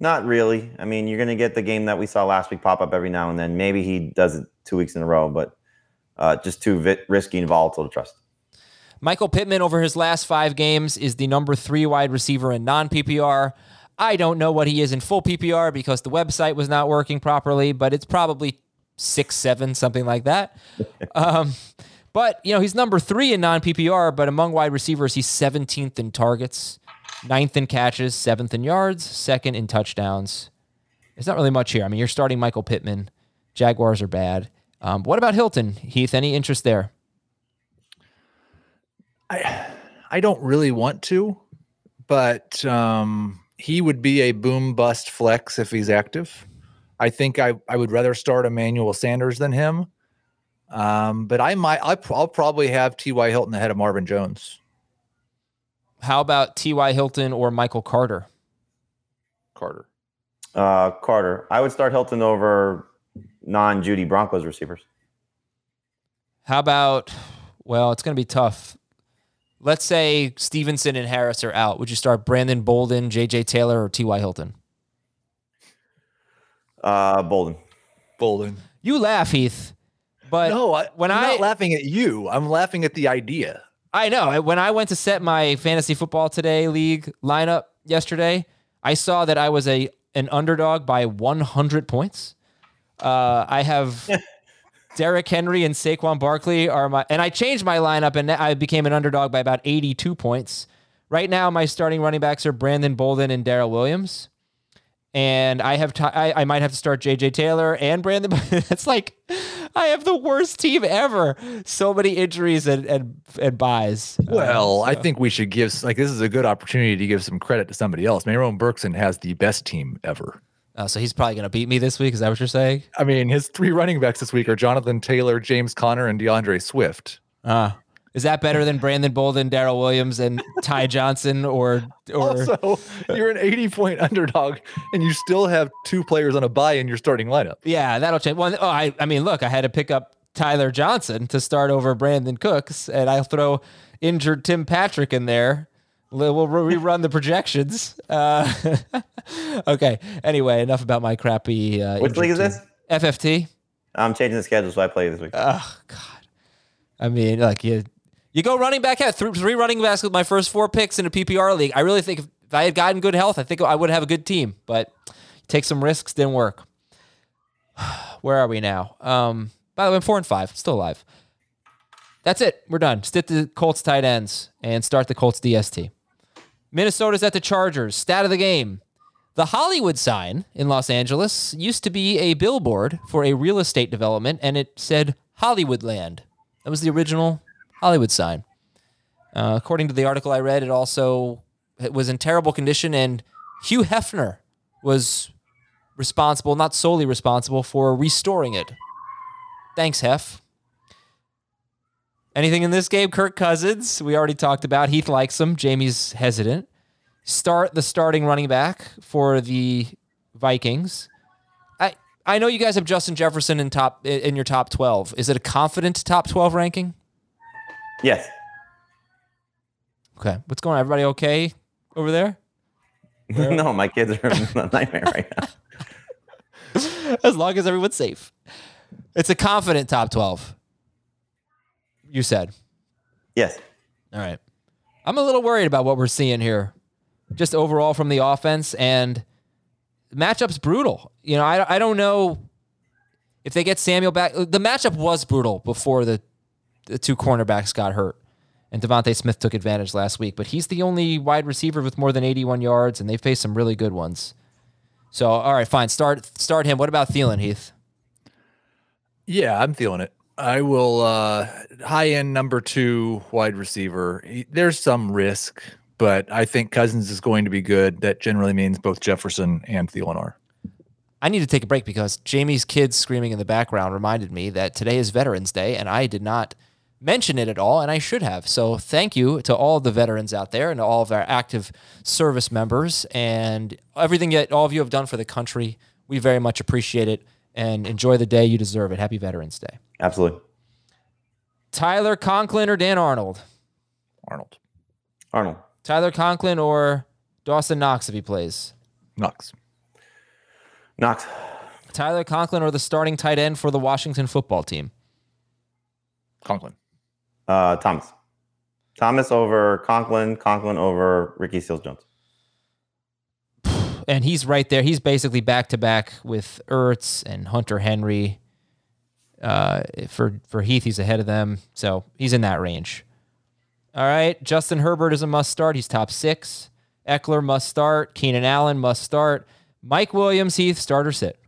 Not really. I mean, you're going to get the game that we saw last week pop up every now and then. Maybe he does it two weeks in a row, but uh, just too vi- risky and volatile to trust. Michael Pittman, over his last five games, is the number three wide receiver in non PPR. I don't know what he is in full PPR because the website was not working properly, but it's probably six, seven, something like that. um, but, you know, he's number three in non PPR, but among wide receivers, he's 17th in targets, ninth in catches, seventh in yards, second in touchdowns. It's not really much here. I mean, you're starting Michael Pittman. Jaguars are bad. Um, what about Hilton? Heath, any interest there? I I don't really want to, but um, he would be a boom bust flex if he's active. I think I, I would rather start Emmanuel Sanders than him. Um, but I might I, I'll probably have T.Y. Hilton ahead of Marvin Jones. How about T.Y. Hilton or Michael Carter? Carter. Uh, Carter, I would start Hilton over non Jeudy Broncos receivers. How about, well, it's going to be tough. Let's say Stevenson and Harris are out. Would you start Brandon Bolden, J.J. Taylor, or T.Y. Hilton? Uh, Bolden. Bolden. You laugh, Heath. But No, I, when I'm I not laughing at you. I'm laughing at the idea. I know when I went to set my fantasy football today league lineup yesterday, I saw that I was a an underdog by 100 points. Uh, I have Derrick Henry and Saquon Barkley are my, and I changed my lineup and I became an underdog by about 82 points. Right now, my starting running backs are Brandon Bolden and Darrel Williams. And I have, t- I, I might have to start JJ Taylor and Brandon. it's like I have the worst team ever. So many injuries and and, and buys. Well, Uh, I think we should give like this is a good opportunity to give some credit to somebody else. Maron Berkson has the best team ever. Oh, so he's probably going to beat me this week. Is that what you're saying? I mean, his three running backs this week are Jonathan Taylor, James Conner, and D'Andre Swift. Uh, is that better than Brandon Bolden, Darrel Williams, and Ty Johnson, or or Also, you're an 80 point underdog, and you still have two players on a buy in your starting lineup. yeah, that'll change. Well, oh, I I mean, look, I had to pick up Tyler Johnson to start over Brandin Cooks, and I'll throw injured Tim Patrick in there. We'll rerun the projections. Uh, okay. Anyway, enough about my crappy. Uh, Which injured league is this? FFT. I'm changing the schedule, so I play this week. Oh God. I mean, like you, you go running back at three, running backs with my first four picks in a PPR league. I really think if, if I had gotten good health, I think I would have a good team. But take some risks, didn't work. Where are we now? Um, by the way, I'm four and five, still alive. That's it. We're done. Stick the Colts tight ends and start the Colts DST. Minnesota's at the Chargers. Stat of the game. The Hollywood sign in Los Angeles used to be a billboard for a real estate development, and it said Hollywoodland. That was the original Hollywood sign. Uh, according to the article I read, it also it was in terrible condition and Hugh Hefner was responsible, not solely responsible, for restoring it. Thanks, Hef. Anything in this game? Kirk Cousins, we already talked about. Heath likes him. Jamie's hesitant. Start the starting running back for the Vikings. I I know you guys have Justin Jefferson in top in your top twelve. Is it a confident top twelve ranking? Yes. Okay. What's going on? Everybody okay over there? no, my kids are in a nightmare right now. as long as everyone's safe. It's a confident top 12. You said. Yes. All right. I'm a little worried about what we're seeing here, just overall from the offense. And matchup's brutal. You know, I, I don't know if they get Samuel back. The matchup was brutal before the, the two cornerbacks got hurt. And DeVonta Smith took advantage last week, but he's the only wide receiver with more than 81 yards, and they faced some really good ones. So, all right, fine. Start start him. What about Thielen, Heath? Yeah, I'm feeling it. I will uh high end number two wide receiver. There's some risk, but I think Cousins is going to be good. That generally means both Jefferson and Thielen are. I need to take a break because Jamie's kids screaming in the background reminded me that today is Veterans Day, and I did not mention it at all, and I should have. So thank you to all the veterans out there and all of our active service members and everything that all of you have done for the country. We very much appreciate it and enjoy the day. You deserve it. Happy Veterans Day. Absolutely. Tyler Conklin or Dan Arnold? Arnold. Arnold. Tyler Conklin or Dawson Knox if he plays? Knox. Knox. Tyler Conklin or the starting tight end for the Washington football team? Conklin. Uh, Thomas. Thomas over Conklin. Conklin over Ricky Seals Jones. and he's right there. He's basically back to back with Ertz and Hunter Henry. Uh, for for Heath, he's ahead of them, so he's in that range. All right, Justin Herbert is a must start. He's top six. Ekeler must start. Keenan Allen must start. Mike Williams, Heath, start or sit.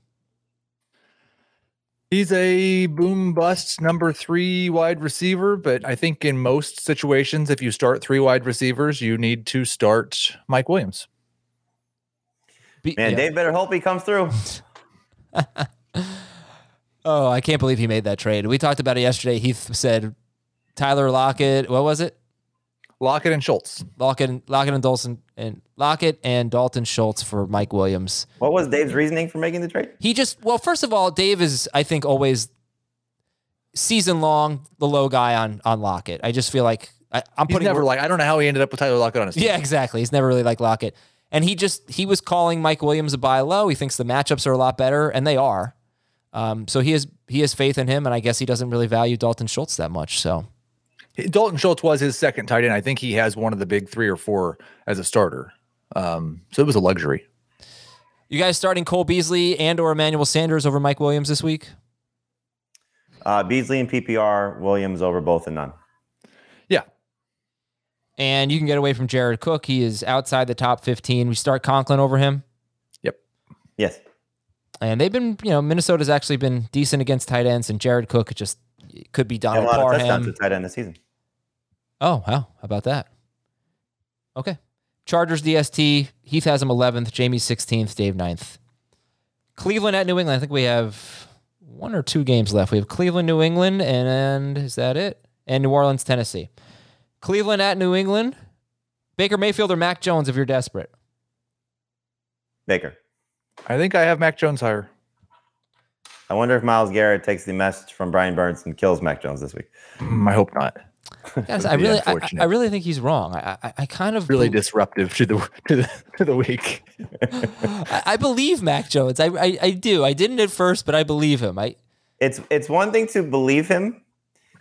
He's a boom bust number three wide receiver, but I think in most situations, if you start three wide receivers, you need to start Mike Williams. Be- Man, yeah. Dave better hope he comes through. Oh, I can't believe he made that trade. We talked about it yesterday. Heath said Tyler Lockett. What was it? Lockett and Schultz. Lockett, and, Lockett and Dalton and Lockett and Dalton Schultz for Mike Williams. What was Dave's reasoning for making the trade? He just well, first of all, Dave is I think always season long the low guy on on Lockett. I just feel like I, I'm He's putting never like I don't know how he ended up with Tyler Lockett on his team. yeah exactly. He's never really liked Lockett, and he just he was calling Mike Williams a buy low. He thinks the matchups are a lot better, and they are. Um, so he has he has faith in him, and I guess he doesn't really value Dalton Schultz that much. So Dalton Schultz was his second tight end. I think he has one of the big three or four as a starter. Um, so it was a luxury. you guys starting Cole Beasley and or Emmanuel Sanders over Mike Williams this week? Uh, Beasley and PPR, Williams over both and none. Yeah. And you can get away from Jared Cook. He is outside the top 15. We start Conklin over him. Yep. Yes. And they've been, you know, Minnesota's actually been decent against tight ends, and Jared Cook just could be Have a Donald lot of touchdowns Parham. to tight end this season. Oh, wow. How about that? Okay. Chargers DST. Heath has him 11th. Jamie 16th. Dave 9th. Cleveland at New England. I think we have one or two games left. We have Cleveland, New England, and is that it? And New Orleans, Tennessee. Cleveland at New England. Baker Mayfield or Mac Jones if you're desperate. Baker. I think I have Mac Jones higher. I wonder if Myles Garrett takes the message from Brian Burns and kills Mac Jones this week. Mm, I hope not. Guys, I really, I. I really think he's wrong. I, I, I kind of Really bel- disruptive to the to the to the week. I, I believe Mac Jones. I, I, I do. I didn't at first, but I believe him. I, It's it's one thing to believe him.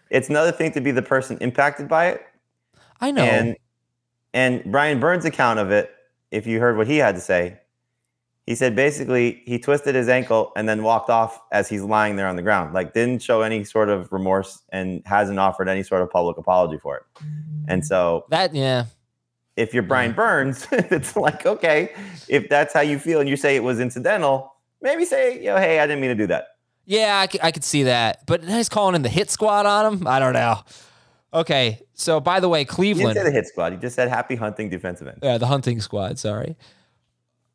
It's another thing to be the person impacted by it. I know. And and Brian Burns' account of it, if you heard what he had to say, he said basically he twisted his ankle and then walked off as he's lying there on the ground. Like didn't show any sort of remorse and hasn't offered any sort of public apology for it. And so that, yeah. if you're Brian Burns, it's like, okay, if that's how you feel and you say it was incidental, maybe say, you know, hey, I didn't mean to do that. Yeah, I, c- I could see that. But he's calling in the hit squad on him. I don't know. Okay. So, by the way, Cleveland. You didn't say the hit squad. You just said happy hunting defensive end. Yeah, the hunting squad. Sorry.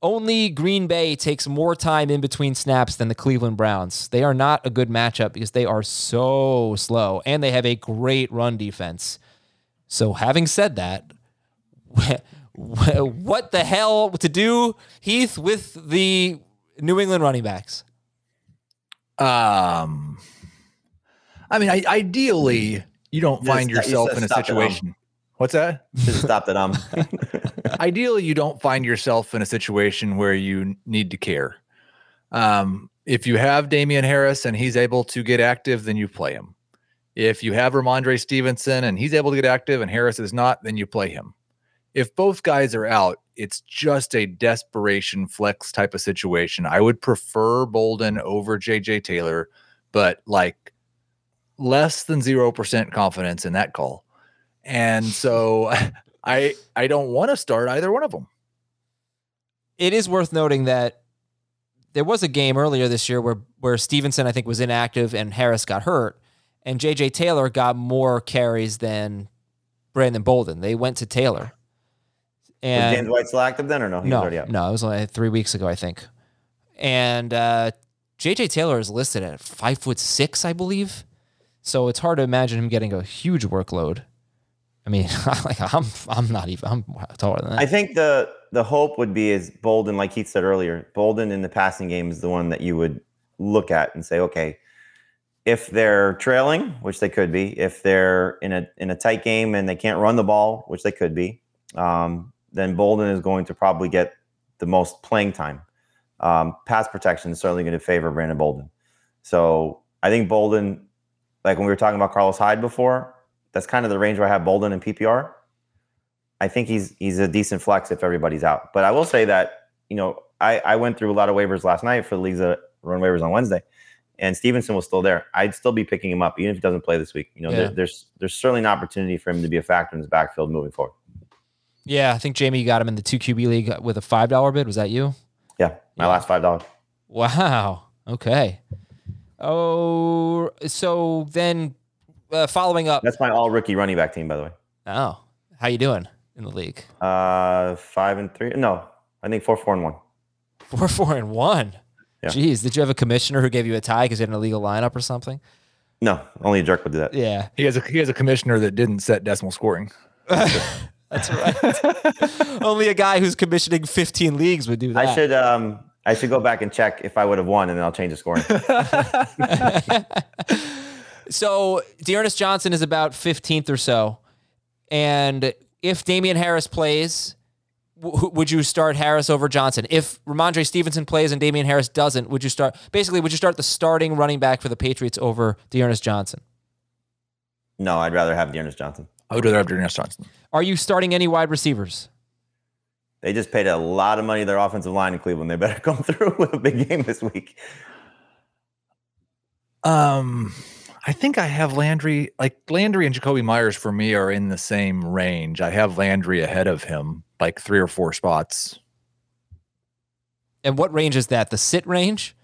Only Green Bay takes more time in between snaps than the Cleveland Browns. They are not a good matchup because they are so slow and they have a great run defense. So, having said that, what the hell to do, Heath, with the New England running backs? Um, I mean, I, ideally, you don't Just- find you yourself said in a stop it, situation. What's that? Have stopped it. Um, ideally, you don't find yourself in a situation where you need to care. Um, if you have Damien Harris and he's able to get active, then you play him. If you have Rhamondre Stevenson and he's able to get active and Harris is not, then you play him. If both guys are out, it's just a desperation flex type of situation. I would prefer Bolden over JJ Taylor, but like less than 0% confidence in that call. And so I I don't want to start either one of them. It is worth noting that there was a game earlier this year where where Stevenson I think was inactive and Harris got hurt, and JJ Taylor got more carries than Brandon Bolden. They went to Taylor. was And James White still active then, or no? He no, already no, it was only three weeks ago, I think. And uh, JJ Taylor is listed at five foot six, I believe. So it's hard to imagine him getting a huge workload. I mean, like I'm, I'm not even. I'm taller than that. I think the the hope would be is Bolden, like Keith said earlier, Bolden in the passing game is the one that you would look at and say, okay, if they're trailing, which they could be, if they're in a in a tight game and they can't run the ball, which they could be, um, then Bolden is going to probably get the most playing time. Um, pass protection is certainly going to favor Brandon Bolden. So I think Bolden, like when we were talking about Carlos Hyde before, that's kind of the range where I have Bolden in PPR. I think he's he's a decent flex if everybody's out. But I will say that you know I I went through a lot of waivers last night for the leagues that run waivers on Wednesday, and Stevenson was still there. I'd still be picking him up even if he doesn't play this week. You know, Yeah. there, there's there's certainly an opportunity for him to be a factor in his backfield moving forward. yeah, I think Jamie got him in the two QB league with a five dollar bid. Was that you? Yeah, my Yeah. last five dollars. Wow. Okay. Oh, so then uh, following up. That's my all rookie running back team, by the way. Oh, how you doing in the league? Uh, five and three. No, I think four, four and one. Four, four, and one. Yeah. Jeez, did you have a commissioner who gave you a tie because you had an illegal lineup or something? No, only a jerk would do that. Yeah, He has a he has a commissioner that didn't set decimal scoring. that's right. Only a guy who's commissioning 15 leagues would do that. I should um I should go back and check if I would have won, and then I'll change the scoring. So D'Ernest Johnson is about 15th or so. And if Damien Harris plays, w- would you start Harris over Johnson? If Rhamondre Stevenson plays and Damien Harris doesn't, would you start basically would you start the starting running back for the Patriots over D'Ernest Johnson? no, I'd rather have D'Ernest Johnson. I would rather have D'Ernest Johnson. Are you starting any wide receivers? They just paid a lot of money to their offensive line in Cleveland. They better come through with a big game this week. Um, I think I have Landry. Like Landry and Jakobi Meyers for me are in the same range. I have Landry ahead of him, like three or four spots. And what range is that? The sit range?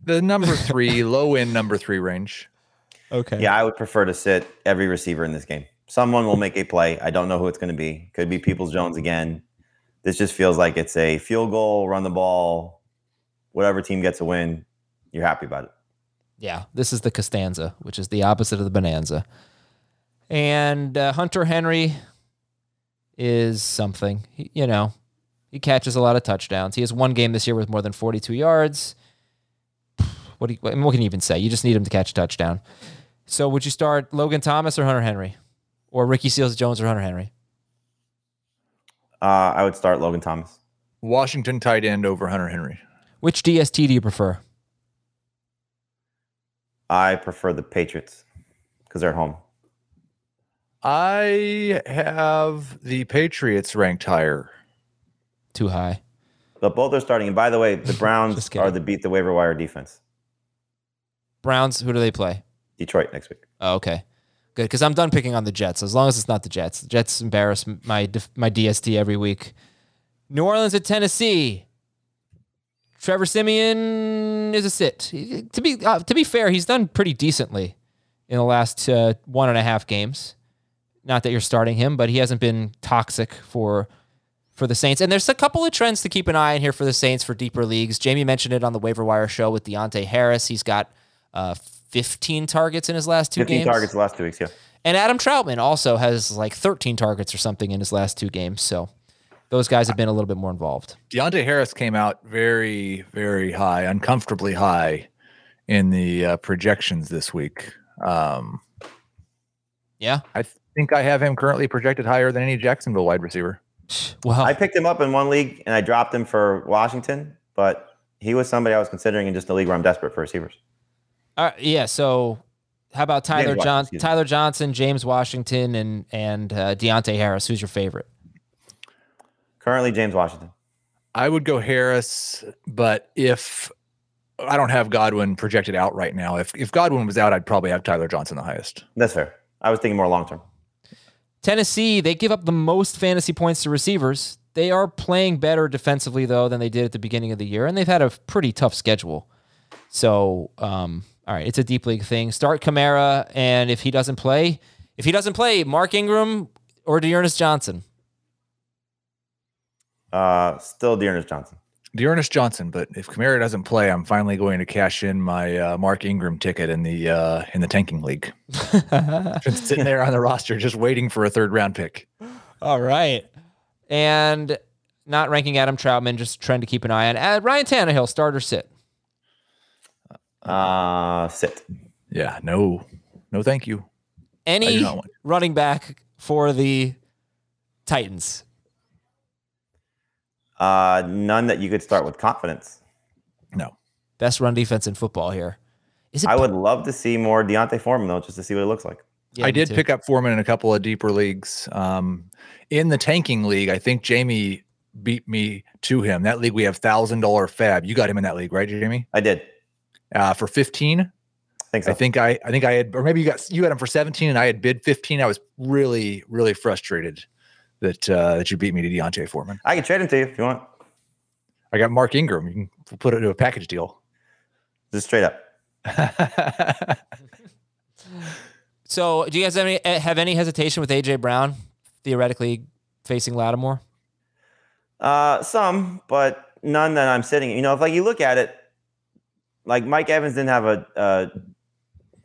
The number three, low end number three range. Okay. Yeah, I would prefer to sit every receiver in this game. Someone will make a play. I don't know who it's going to be. Could be Peoples Jones again. This just feels like it's a field goal, run the ball, whatever team gets a win, you're happy about it. Yeah, this is the Costanza, which is the opposite of the Bonanza. And uh, Hunter Henry is something. He, you know, he catches a lot of touchdowns. He has one game this year with more than 42 yards. What, do you, I mean, what can you even say? You just need him to catch a touchdown. So would you start Logan Thomas or Hunter Henry? Or Ricky Seals Jones or Hunter Henry? Uh, I would start Logan Thomas. Washington tight end over Hunter Henry. Which DST do you prefer? I prefer the Patriots because they're at home. I have the Patriots ranked higher. Too high. But both are starting. And by the way, the Browns are the beat the waiver wire defense. Browns, who do they play? Detroit next week. Oh, okay. Good, because I'm done picking on the Jets. As long as it's not the Jets, the Jets embarrass my def- my DST every week. New Orleans at Tennessee. Trevor Siemian is a sit. He- To be uh, to be fair, he's done pretty decently in the last uh, one and a half games. Not that you're starting him, but he hasn't been toxic for for the Saints. And there's a couple of trends to keep an eye on here for the Saints for deeper leagues. Jamie mentioned it on the waiver wire show with Deonte Harris. He's got uh, 15 targets in his last two 15 games. targets the last two weeks. Yeah. And Adam Trautman also has like 13 targets or something in his last two games. So those guys have been a little bit more involved. Deonte Harris came out very, very high, uncomfortably high in the uh, projections this week. Um, Yeah. I think I have him currently projected higher than any Jacksonville wide receiver. Well, I picked him up in one league and I dropped him for Washington, but he was somebody I was considering in just a league where I'm desperate for receivers. uh, yeah. So how about Tyler Washington, John. Tyler Johnson, James Washington, and and uh, Deonte Harris? Who's your favorite? Currently, James Washington. I would go Harris, but if I don't have Godwin projected out right now, if if Godwin was out, I'd probably have Tyler Johnson the highest. That's fair. I was thinking more long term. Tennessee, they give up the most fantasy points to receivers. They are playing better defensively though than they did at the beginning of the year, and they've had a pretty tough schedule. So, um, all right, it's a deep league thing. Start Kamara, and if he doesn't play, if he doesn't play, Mark Ingram or D'Ernest Johnson. Uh, still D'Ernest Johnson. D'Ernest Johnson, but if Kamara doesn't play, I'm finally going to cash in my uh, Mark Ingram ticket in the uh, in the tanking league. Just sitting there on the roster, just waiting for a third round pick. All right, and not ranking Adam Trautman, just trying to keep an eye on. Uh, Ryan Tannehill, start or sit. Uh, sit. Yeah, no, no, thank you. Any do not want- running back for the Titans. Uh, none that you could start with confidence. No, Best run defense in football here. Is it? I would love to see more D'Onta Foreman though, just to see what it looks like. Yeah, I did too. pick up Foreman in a couple of deeper leagues. Um, in the tanking league, I think Jamie beat me to him. That league we have thousand dollar fab. You got him in that league, right, Jamie? I did. Uh, for fifteen. think so. I think I I think I had or maybe you got you had him for 17 and I had bid 15. I was really, really frustrated that uh that you beat me to D'Onta Foreman. I can trade him to you if you want. I got Mark Ingram. You can put it into a package deal. Just straight up. So, do you guys have any eh, have any hesitation with AJ Brown theoretically facing Lattimore? Uh, some, but none that I'm sitting. You know, if like you look at it, like Mike Evans didn't have a, a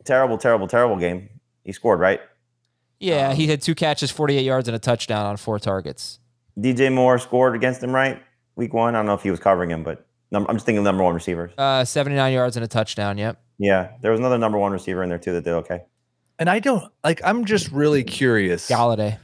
terrible, terrible, terrible game. He scored right. Yeah, he had two catches, 48 yards, and a touchdown on four targets. DJ Moore scored against him right week one. I don't know if he was covering him, but num- I'm just thinking number one receivers. Uh, 79 yards and a touchdown. Yep. Yeah, there was another number one receiver in there too that did okay. and I don't like I'm just really curious. Golladay.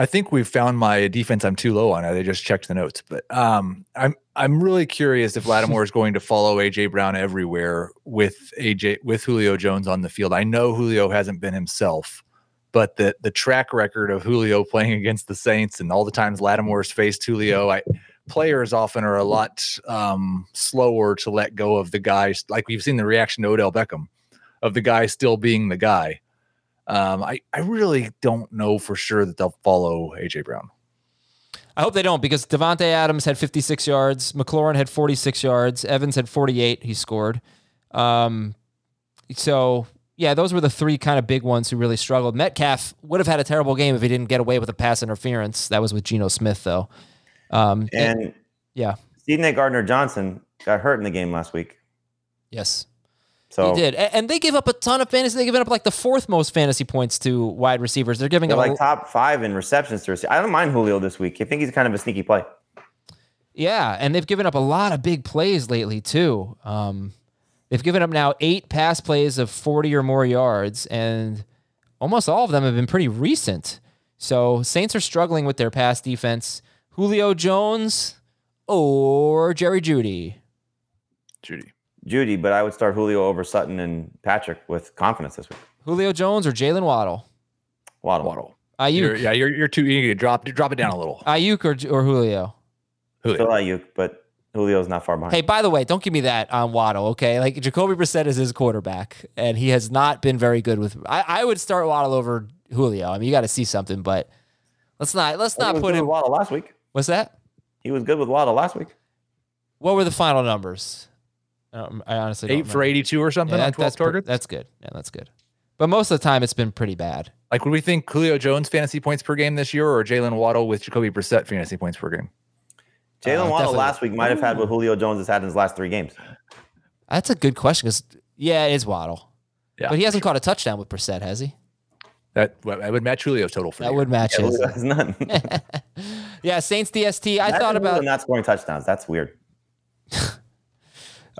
I think we've found my defense I'm too low on. I just checked the notes, but um I'm I'm really curious if Lattimore is going to follow AJ Brown everywhere with AJ with Julio Jones on the field. I know Julio hasn't been himself, but the the track record of Julio playing against the Saints and all the times Lattimore's faced Julio, I players often are a lot um, slower to let go of the guys. Like we've seen the reaction to Odell Beckham, of the guy still being the guy. Um, I I really don't know for sure that they'll follow AJ Brown. I hope they don't because Davante Adams had 56 yards, McLaurin had 46 yards, Evans had 48. He scored. Um, so yeah, those were the three kind of big ones who really struggled. Metcalf would have had a terrible game if he didn't get away with a pass interference. That was with Geno Smith though. Um, and- And yeah, Stephen Gardner Johnson got hurt in the game last week. yes. So He did, and they give up a ton of fantasy. They give up like the fourth most fantasy points to wide receivers. They're giving they're up like a- top five in receptions to receive. I don't mind Julio this week. I think he's kind of a sneaky play. Yeah, and they've given up a lot of big plays lately too. Um, they've given up now eight pass plays of forty or more yards, and almost all of them have been pretty recent. So Saints are struggling with their pass defense. Julio Jones or Jerry Jeudy. Jeudy. Jeudy, but I would start Julio over Sutton and Patrick with confidence this week. Julio Jones or Jaylen Waddle. Waddle. Waddle. You're, Aiyuk. yeah, you're you're too eager to drop drop it down a little. Aiyuk or, or Julio. Still Aiyuk, but Julio's not far behind. Hey, by the way, don't give me that on Waddle, okay? Like Jacoby Brissett is his quarterback, and he has not been very good with. I, I would start Waddle over Julio. I mean, you got to see something, but let's not let's He not was put good him. with Waddle last week. What's that? He was good with Waddle last week. What were the final numbers? I, I honestly don't Eight for 82 or something Yeah, on 12 that's, pre- targets. That's good. Yeah, that's good. but most of the time it's been pretty bad. Like, would we think Julio Jones fantasy points per game this year, or Jaylen Waddle with Jacoby Brissett fantasy points per game? Jaylen Uh, Waddle definitely. last week might have had what Julio Jones has had in his last three games. That's a good question because yeah, it is Waddle, Yeah, but he hasn't caught a touchdown with Brissett, has he? that that would match Julio's total for That the would match Yeah, his. Julio has none. Yeah, Saints DST. I Imagine thought about not scoring touchdowns. That's weird.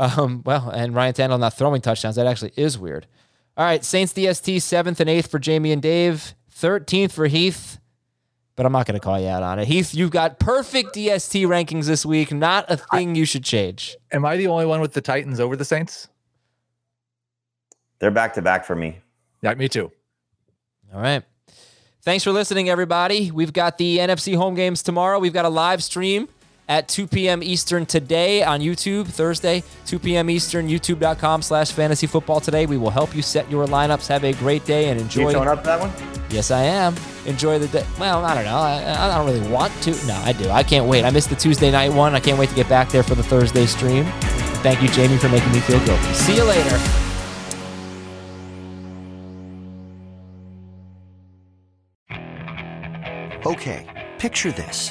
Um, well, and Ryan Tannehill not throwing touchdowns. That actually is weird. All right, Saints DST seventh and eighth for Jamie and Dave, thirteenth for Heath. But I'm not going to call you out on it. Heath, you've got perfect DST rankings this week. Not a thing you should change. Am I the only one with the Titans over the Saints? They're back to back for me. Yeah, me too. All right. Thanks for listening, everybody. We've got the NFC home games tomorrow. We've got a live stream at 2 p.m. Eastern today on YouTube, Thursday, 2 p.m. Eastern, youtube.com slash fantasy football today. We will help you set your lineups. Have a great day and You enjoy. showing up for that one? Yes, I am. Enjoy the day. Well, I don't know. I, I don't really want to. No, I do. I can't wait. I missed the Tuesday night one. I can't wait to get back there for the Thursday stream. Thank you, Jamie, for making me feel guilty. See you later. Okay, picture this.